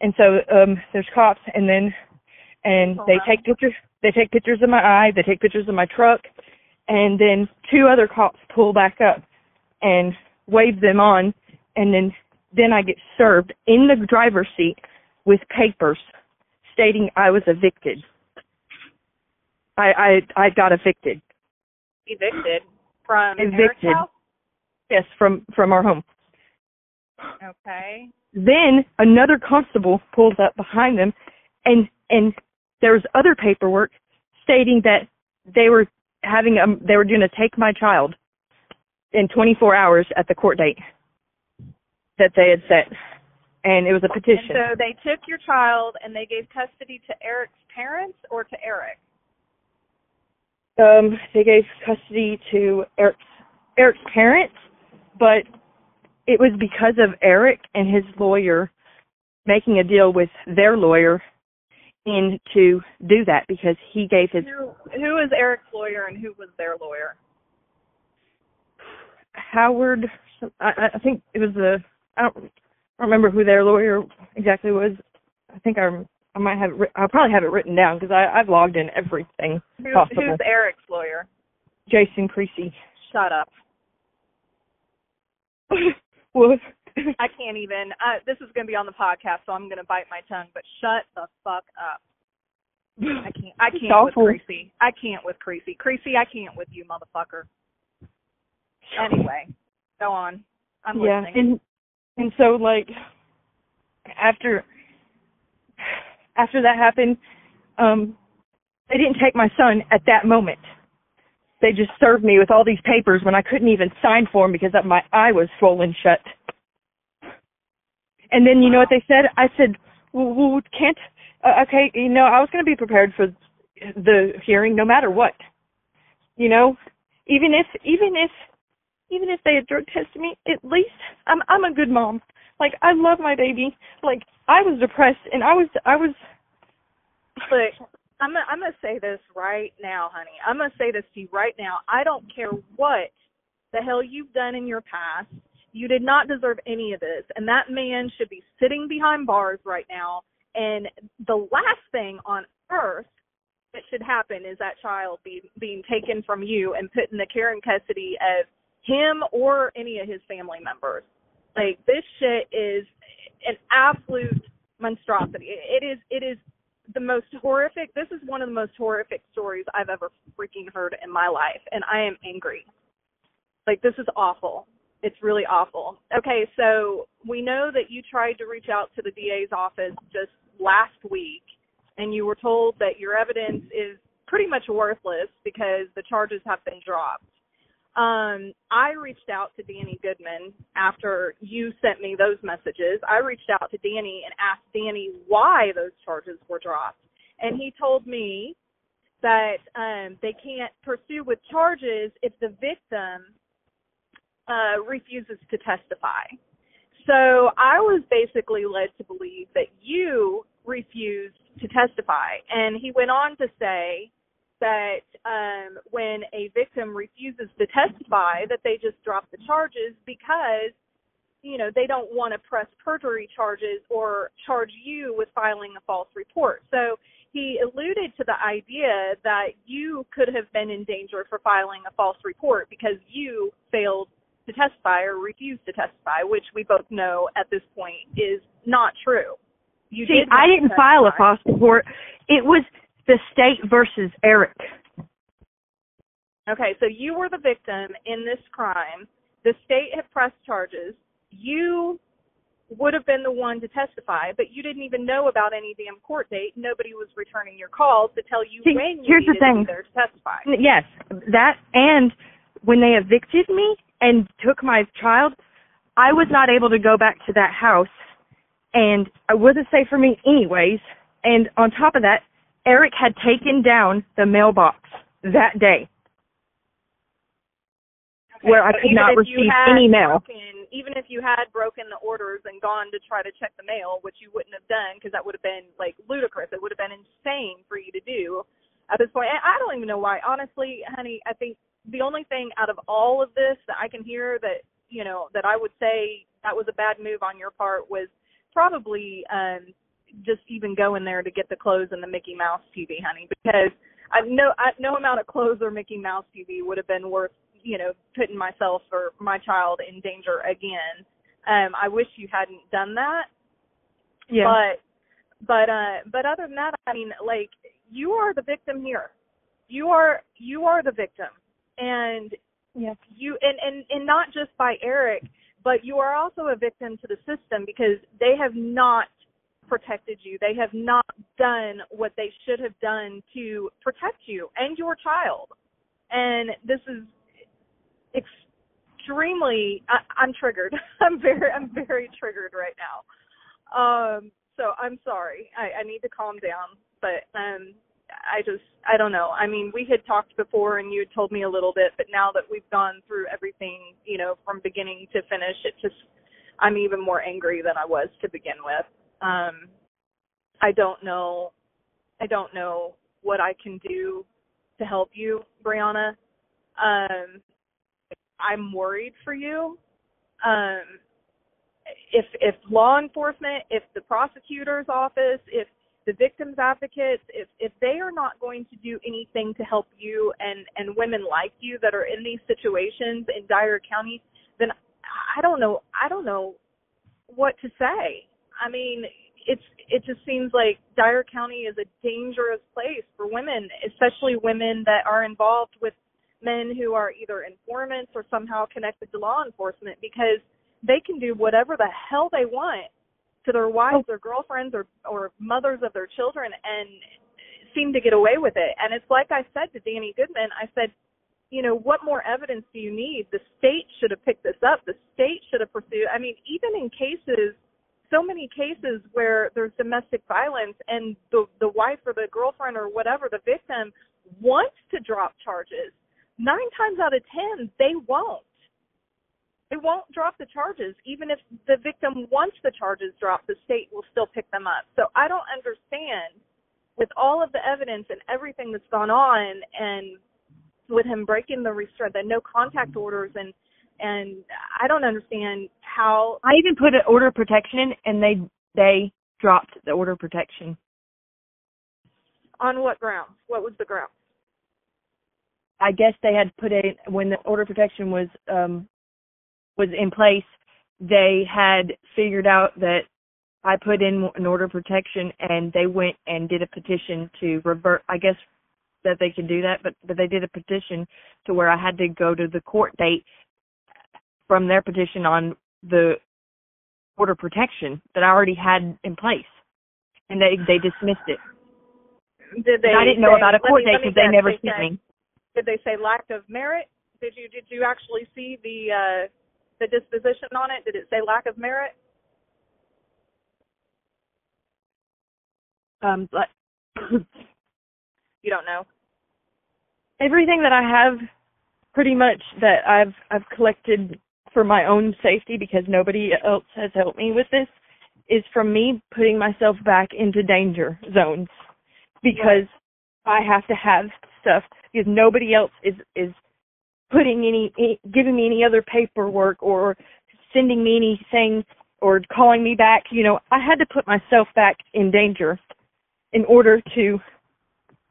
and so um, there's cops, and then and they take pictures. They take pictures of my eye. They take pictures of my truck, and then two other cops pull back up and wave them on, and then then I get served in the driver's seat with papers stating I was evicted. I I I got evicted. Evicted from Eric's house? Yes, from from our home. Okay. Then another constable pulls up behind them, and and there was other paperwork stating that they were having um they were going to take my child in 24 hours at the court date that they had set, and it was a And petition. so they took your child and they gave custody to Eric's parents or to Eric? um, they gave custody to Eric's Eric's parents, but it was because of Eric and his lawyer making a deal with their lawyer in to do that because he gave his Who who is Eric's lawyer and who was their lawyer? Howard. I, I- think it was the I don't, I don't remember who their lawyer exactly was. I think I I might have it writ- I probably have it written down because I I've logged in everything Who, possible. who's Eric's lawyer? Jason Creasy. Shut up. I can't even. Uh, this is going to be on the podcast, so I'm going to bite my tongue. But shut the fuck up. I can't. I can't with. Creasy. I can't with Creasy. Creasy, I can't with you, motherfucker. Anyway, go on. I'm yeah, listening. and and so like after after that happened, um, they didn't take my son at that moment. They just served me with all these papers when I couldn't even sign for them because my eye was swollen shut. And then you know what they said? I said, "Well, can't." Uh, okay, you know, I was going to be prepared for the hearing no matter what. You know, even if even if even if they had drug tested me, at least I'm I'm a good mom. Like I love my baby. Like I was depressed and I was I was Look, I'm gonna, I'm gonna say this right now, honey. I'm gonna say this to you right now. I don't care what the hell you've done in your past. You did not deserve any of this, and that man should be sitting behind bars right now. And the last thing on earth that should happen is that child be, being taken from you and put in the care and custody of him or any of his family members. Like this shit is an absolute monstrosity. It is it is the most horrific this is one of the most horrific stories I've ever freaking heard in my life and I am angry. Like this is awful. It's really awful. Okay, so we know that you tried to reach out to the DA's office just last week and you were told that your evidence is pretty much worthless because the charges have been dropped. Um, I reached out to Danny Goodman after you sent me those messages. I reached out to Danny and asked Danny why those charges were dropped. And he told me that um, they can't pursue with charges if the victim uh, refuses to testify. So I was basically led to believe that you refused to testify. And he went on to say that um, when a victim refuses to testify, that they just drop the charges because you know they don't want to press perjury charges or charge you with filing a false report. So he alluded to the idea that you could have been in danger for filing a false report because you failed to testify or refused to testify, which we both know at this point is not true. You See, did I didn't file a false report. It was the state versus Eric. Okay, so you were the victim in this crime. The state had pressed charges. You would have been the one to testify, but you didn't even know about any damn court date. Nobody was returning your calls to tell you See, when you here's the needed to be thing. there to testify. Yes, that and when they evicted me and took my child, I was not able to go back to that house and it wasn't safe for me anyways. And on top of that, Eric had taken down the mailbox that day Okay, where I could not receive any mail. Broken, even if you had broken the orders and gone to try to check the mail, which you wouldn't have done because that would have been like ludicrous. It would have been insane for you to do at this point. And I don't even know why. Honestly, honey, I think the only thing out of all of this that I can hear that you know that I would say that was a bad move on your part was probably um just even going there to get the clothes and the Mickey Mouse TV, honey, because I no I, no amount of clothes or Mickey Mouse TV would have been worth you know putting myself or my child in danger again. Um, I wish you hadn't done that. Yeah. But but uh but other than that, I mean, like you are the victim here. You are you are the victim, and yeah. you and and and not just by Eric, but you are also a victim to the system because they have not protected you. They have not done what they should have done to protect you and your child. And this is extremely I, I'm triggered. I'm very I'm very triggered right now. Um so I'm sorry. I, I need to calm down. But um I just I don't know. I mean, we had talked before and you had told me a little bit, but now that we've gone through everything, you know, from beginning to finish, it just I'm even more angry than I was to begin with. Um I don't know I don't know what I can do to help you, Breeannah. Um I'm worried for you. Um if if law enforcement, if the prosecutor's office, if the victims advocates, if if they are not going to do anything to help you and and women like you that are in these situations in Dyer County, then I don't know I don't know what to say. I mean, it's it just seems like Dyer County is a dangerous place for women, especially women that are involved with men who are either informants or somehow connected to law enforcement because they can do whatever the hell they want to their wives or girlfriends or or mothers of their children and seem to get away with it. And it's like I said to Danny Goodman, I said, you know, what more evidence do you need? The state should have picked this up. The state should have pursued. I mean, even in cases, so many cases where there's domestic violence and the the wife or the girlfriend or whatever, the victim wants to drop charges. Nine times out of ten, they won't they won't drop the charges. Even if the victim wants the charges dropped, the state will still pick them up. So I don't understand with all of the evidence and everything that's gone on and with him breaking the restraint the no contact orders and and I don't understand how I even put an order of protection in and they they dropped the order of protection. On what grounds? What was the ground? I guess they had put it when the order of protection was um was in place, they had figured out that I put in an order of protection and they went and did a petition to revert, I guess that they can do that, but, but they did a petition to where I had to go to the court date from their petition on the order protection that I already had in place. And they, they dismissed it. Did they? And I didn't know say, about a court date because they never they sent me. Did they say lack of merit? Did you did you actually see the uh the disposition on it? Did it say lack of merit? Um, but You don't know. everything that I have, pretty much that I've I've collected for my own safety because nobody else has helped me with this, is from me putting myself back into danger zones because I have to have stuff because nobody else is is putting any, giving me any other paperwork or sending me anything or calling me back. You know, I had to put myself back in danger in order to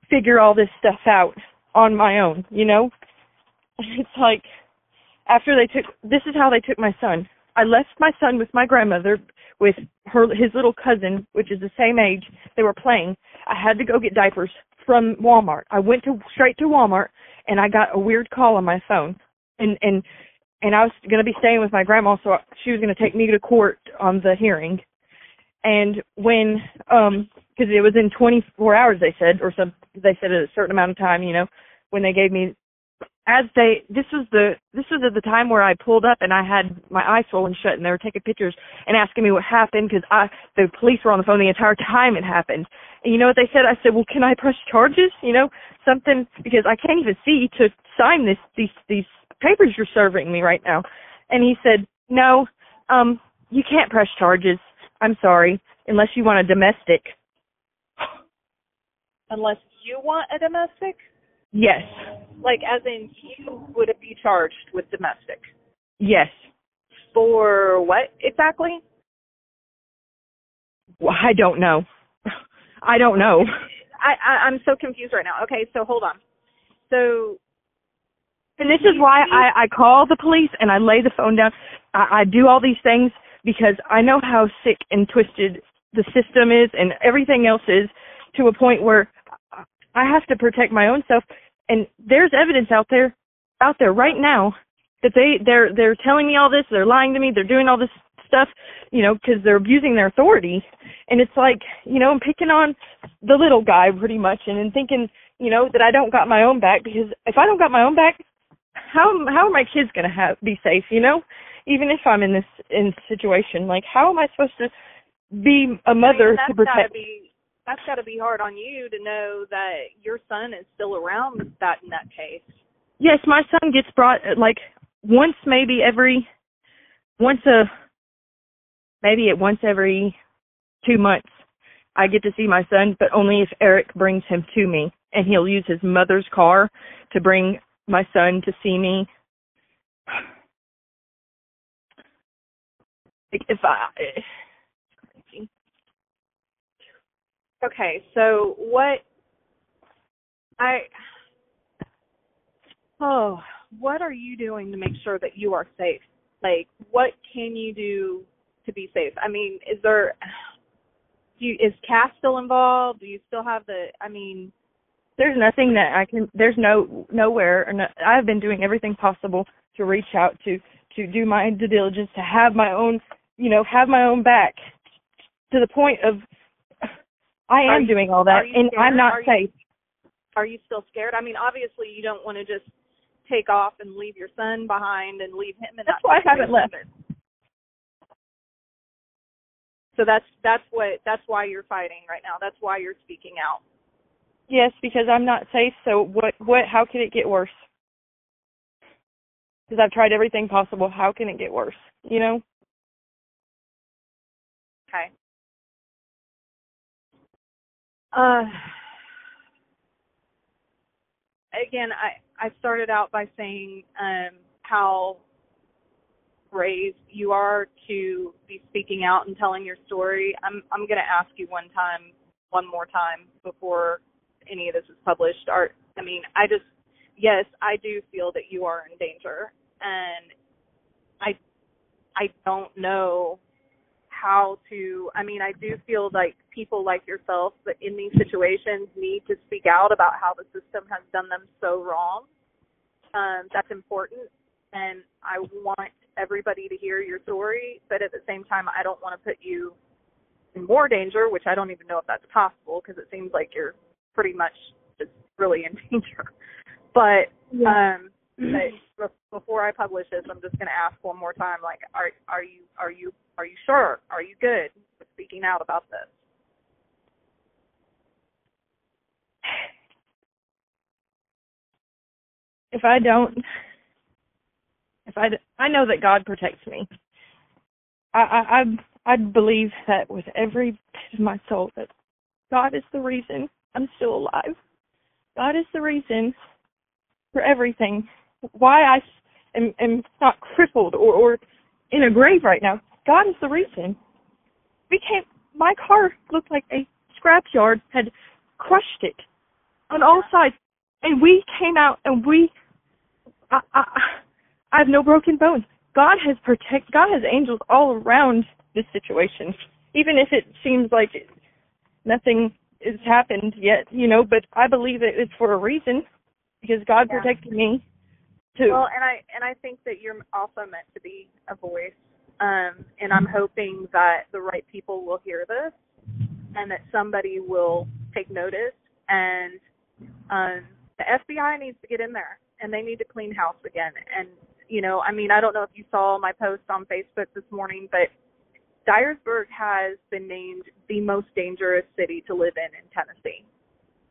figure all this stuff out on my own, you know? It's like after they took this is how they took my son. I left my son with my grandmother with her his little cousin, which is the same age. They were playing. I had to go get diapers from Walmart. I went to straight to Walmart and I got a weird call on my phone. And and and I was going to be staying with my grandma so she was going to take me to court on the hearing. And when um because it was in 24 hours they said or some they said a certain amount of time, you know, when they gave me as they this was the this was at the time where I pulled up and I had my eyes swollen shut and they were taking pictures and asking me what happened because I the police were on the phone the entire time it happened. And you know what they said? I said, "Well, can I press charges? You know, something because I can't even see to sign this these these papers you're serving me right now." And he said, no, um, you can't press charges. I'm sorry, unless you want a domestic. Unless you want a domestic, Yes, like as in you would be charged with domestic yes. for what exactly? Well, I don't know. I don't know. I, I I'm so confused right now. Okay, so hold on. So And this is why I, I call the police and I lay the phone down. I, I do all these things because I know how sick and twisted the system is and everything else is to a point where I have to protect my own self. And there's evidence out there, out there right now that they they're they're telling me all this. They're lying to me. They're doing all this stuff, you know, because they're abusing their authority. And it's like, you know, I'm picking on the little guy pretty much, and, and thinking, you know, that I don't got my own back because if I don't got my own back, how how are my kids gonna have be safe? You know, even if I'm in this in situation, like how am I supposed to be a mother I mean, to protect? be that's gotta be hard on you to know that your son is still around that in that case. Yes, my son gets brought uh, like once maybe every once a maybe at once every two months. I get to see my son, but only if Eric brings him to me, and he'll use his mother's car to bring my son to see me. If I, Okay, so what I oh, what are you doing to make sure that you are safe? Like, what can you do to be safe? I mean, is there do you, is Cass still involved? Do you still have the? I mean, there's nothing that I can. There's no nowhere. Or no, I've been doing everything possible to reach out to to do my due diligence to have my own, you know, have my own back to the point of I am you- doing all that, you and I'm not Are you- safe. are you still scared? I mean, obviously, you don't want to just take off and leave your son behind and leave him in That's that. why I haven't situation. So that's that's what that's why you're fighting right now. That's why you're speaking out. Yes, because I'm not safe. So what? What? How can it get worse? Because I've tried everything possible. How can it get worse? You know. Okay. Uh, again, I I started out by saying um, how brave you are to be speaking out and telling your story. I'm I'm going to ask you one time, one more time before any of this is published. Are I mean, I just yes, I do feel that you are in danger, and I I don't know how to I mean I do feel like people like yourself that in these situations need to speak out about how the system has done them so wrong. Um, that's important and I want everybody to hear your story, but at the same time I don't want to put you in more danger, which I don't even know if that's possible because it seems like you're pretty much just really in danger. But um but before I publish this, I'm just going to ask one more time. Like, are are you are you are you sure? Are you good with speaking out about this? if I don't, if I I know that God protects me. I, I, I, I believe that with every bit of my soul that God is the reason I'm still alive. God is the reason for everything. Why I am, am not crippled or, or in a grave right now. God is the reason. We can't, my car looked like a scrapyard had crushed it on all sides. And we came out and we I, I, I have no broken bones. God has protect. God has angels all around this situation, even if it seems like nothing has happened yet. You know, but I believe it's for a reason, because God Yeah. protected me. Too. Well, and I and I think that you're also meant to be a voice. Um, and I'm hoping that the right people will hear this, and that somebody will take notice. And um, the FBI needs to get in there, and they need to clean house again. And you know, I mean, I don't know if you saw my post on Facebook this morning, but Dyersburg has been named the most dangerous city to live in in Tennessee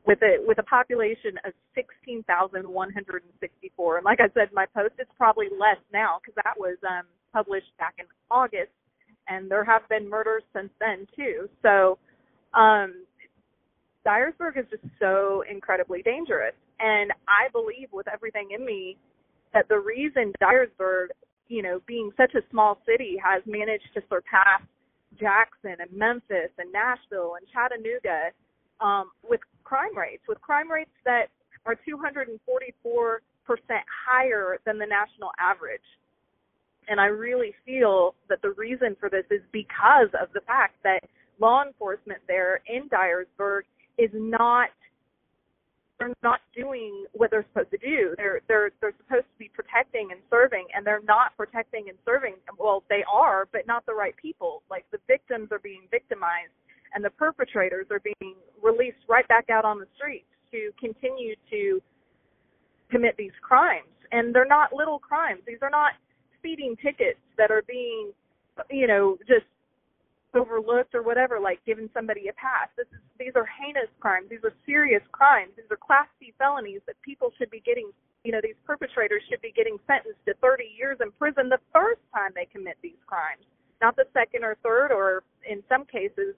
with a with a population of 16,164. And like I said my post, it's probably less now because that was um published back in August, and there have been murders since then too. So, um, Dyersburg is just so incredibly dangerous, and I believe with everything in me that the reason Dyersburg, you know, being such a small city, has managed to surpass Jackson and Memphis and Nashville and Chattanooga um, with crime rates, with crime rates that are 244% higher than the national average. And I really feel that the reason for this is because of the fact that law enforcement there in Dyersburg is not they're not doing what they're supposed to do. They're they're they're supposed to be protecting and serving, and they're not protecting and serving. Well, they are, but not the right people. Like the victims are being victimized, and the perpetrators are being released right back out on the streets to continue to commit these crimes. And they're not little crimes. These are not speeding tickets that are being, you know, just overlooked or whatever, like giving somebody a pass. This is these are heinous crimes. These are serious crimes. These are class C felonies that people should be getting. You know, these perpetrators should be getting sentenced to 30 years in prison the first time they commit these crimes, not the second or third, or in some cases,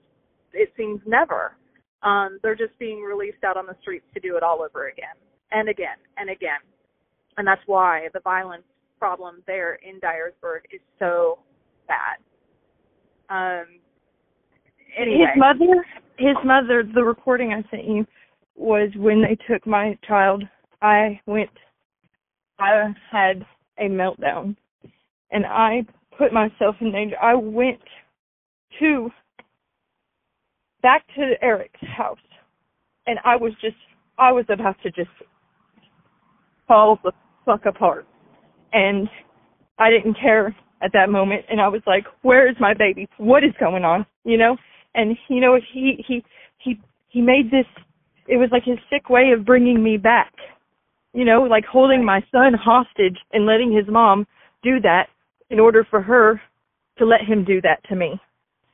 it seems never. Um, they're just being released out on the streets to do it all over again and again and again, and that's why the violence problem there in Dyersburg is so bad. Um, anyway. His mother, his mother, the recording I sent you was when they took my child. I went, I had a meltdown, and I put myself in danger. I went to back to Eric's house, and I was just, I was about to just fall the fuck apart, and I didn't care at that moment, and I was like, "Where is my baby? What is going on?" You know, and you know he he he he made this it was like his sick way of bringing me back you know like holding my son hostage and letting his mom do that in order for her to let him do that to me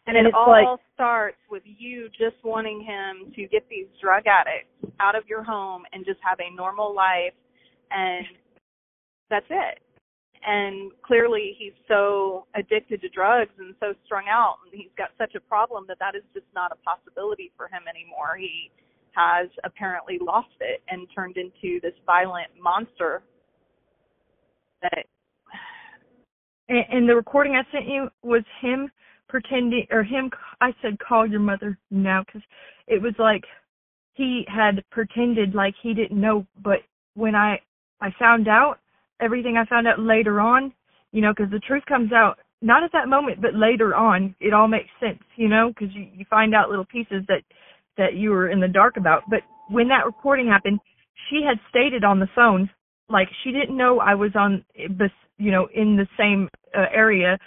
and, and it all like starts with you just wanting him to get these drug addicts out of your home and just have a normal life and that's it. And clearly he's so addicted to drugs and so strung out and he's got such a problem that that is just not a possibility for him anymore. He has apparently lost it and turned into this violent monster that and, and the recording I sent you was him pretending or him I said call your mother now cuz it was like he had pretended like he didn't know but when I I found out everything I found out later on, you know, because the truth comes out not at that moment, but later on, it all makes sense, you know, because you you find out little pieces that that you were in the dark about. But when that recording happened, she had stated on the phone like she didn't know I was on, you know, in the same uh, area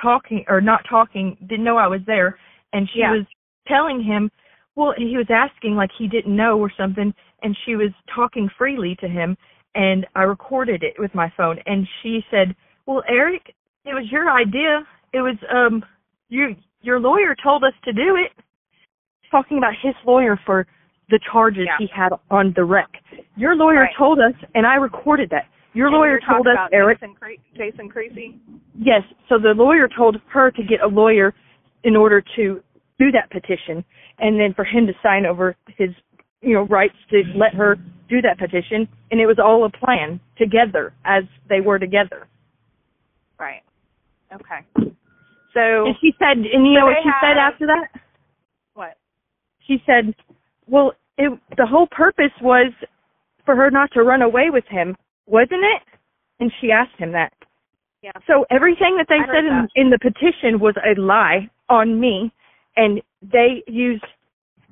talking or not talking, didn't know I was there, and she Yeah. was telling him, well, he was asking like he didn't know or something, and she was talking freely to him, and I recorded it with my phone and she said, "Well, Eric, it was your idea. It was um you your lawyer told us to do it." Talking about his lawyer for the charges Yeah. he had on the wreck. Your lawyer Right. told us and I recorded that. Your and lawyer told us about Eric Jason, Cre- Jason Creasy Yes. So the lawyer told her to get a lawyer in order to do that petition and then for him to sign over his you know rights to let her do that petition and it was all a plan together as they were together. right okay so And she said and you So know what she said after that? what She said, "Well, it the whole purpose was for her not to run away with him, wasn't it?" And she asked him that. Yeah. So everything that they I said in, in the petition was a lie on me, and they used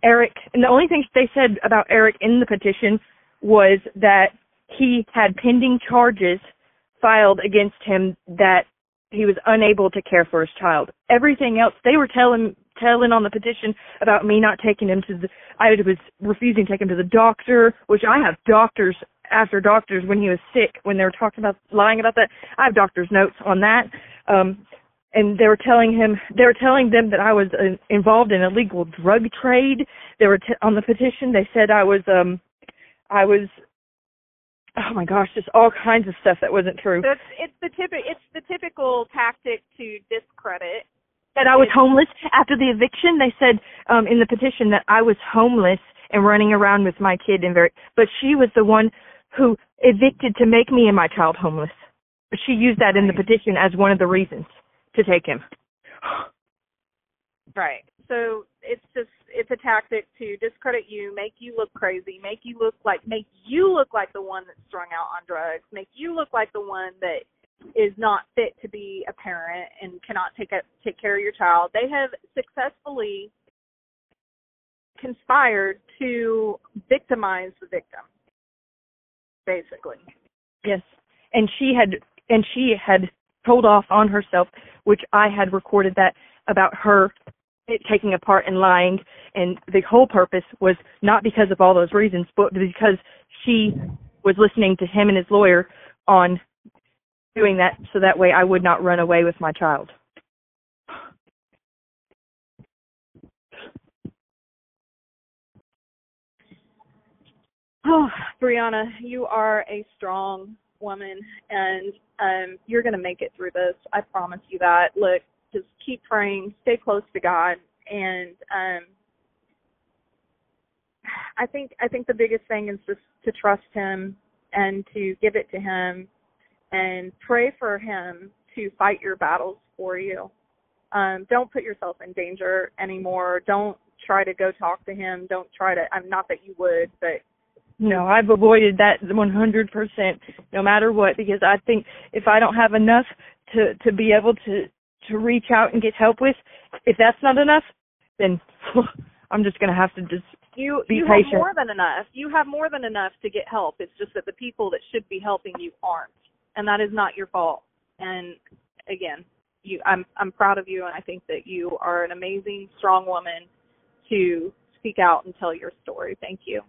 Eric. And the only thing they said about Eric in the petition was that he had pending charges filed against him that he was unable to care for his child. Everything else they were telling telling on the petition about me not taking him to the I was refusing to take him to the doctor, which I have doctors after doctors when he was sick when they were talking about lying about that. I have doctor's notes on that. Um and they were telling him they were telling them that I was uh, involved in illegal drug trade. They were t- on the petition they said I was um I was oh my gosh, just all kinds of stuff that wasn't true. So it's it's the typical it's the typical tactic to discredit. That I was homeless after the eviction. They said um in the petition that I was homeless and running around with my kid and very but she was the one who evicted to make me and my child homeless. But she used that in the petition as one of the reasons to take him. Right. So it's just it's a tactic to discredit you, make you look crazy, make you look like make you look like the one that's strung out on drugs, make you look like the one that is not fit to be a parent and cannot take a, take care of your child. They have successfully conspired to victimize the victim basically. Yes. And she had and she had told off on herself, which I had recorded that about her taking a part and lying and the whole purpose was not because of all those reasons but because she was listening to him and his lawyer on doing that so that way I would not run away with my child. Oh, Breeannah, you are a strong woman and um you're going to make it through this. I promise you that. Look, just keep praying, stay close to God and um I think I think the biggest thing is just to trust him and to give it to him and pray for him to fight your battles for you. Um don't put yourself in danger anymore. Don't try to go talk to him. Don't try to I'm not that you would, but no, I've avoided that 100% no matter what because I think if I don't have enough to to be able to to reach out and get help with, if that's not enough, then I'm just going to have to just you be you patient. have more than enough. You have more than enough to get help. It's just that the people that should be helping you aren't, and that is not your fault. And again, you I'm I'm proud of you and I think that you are an amazing strong woman to speak out and tell your story. Thank you.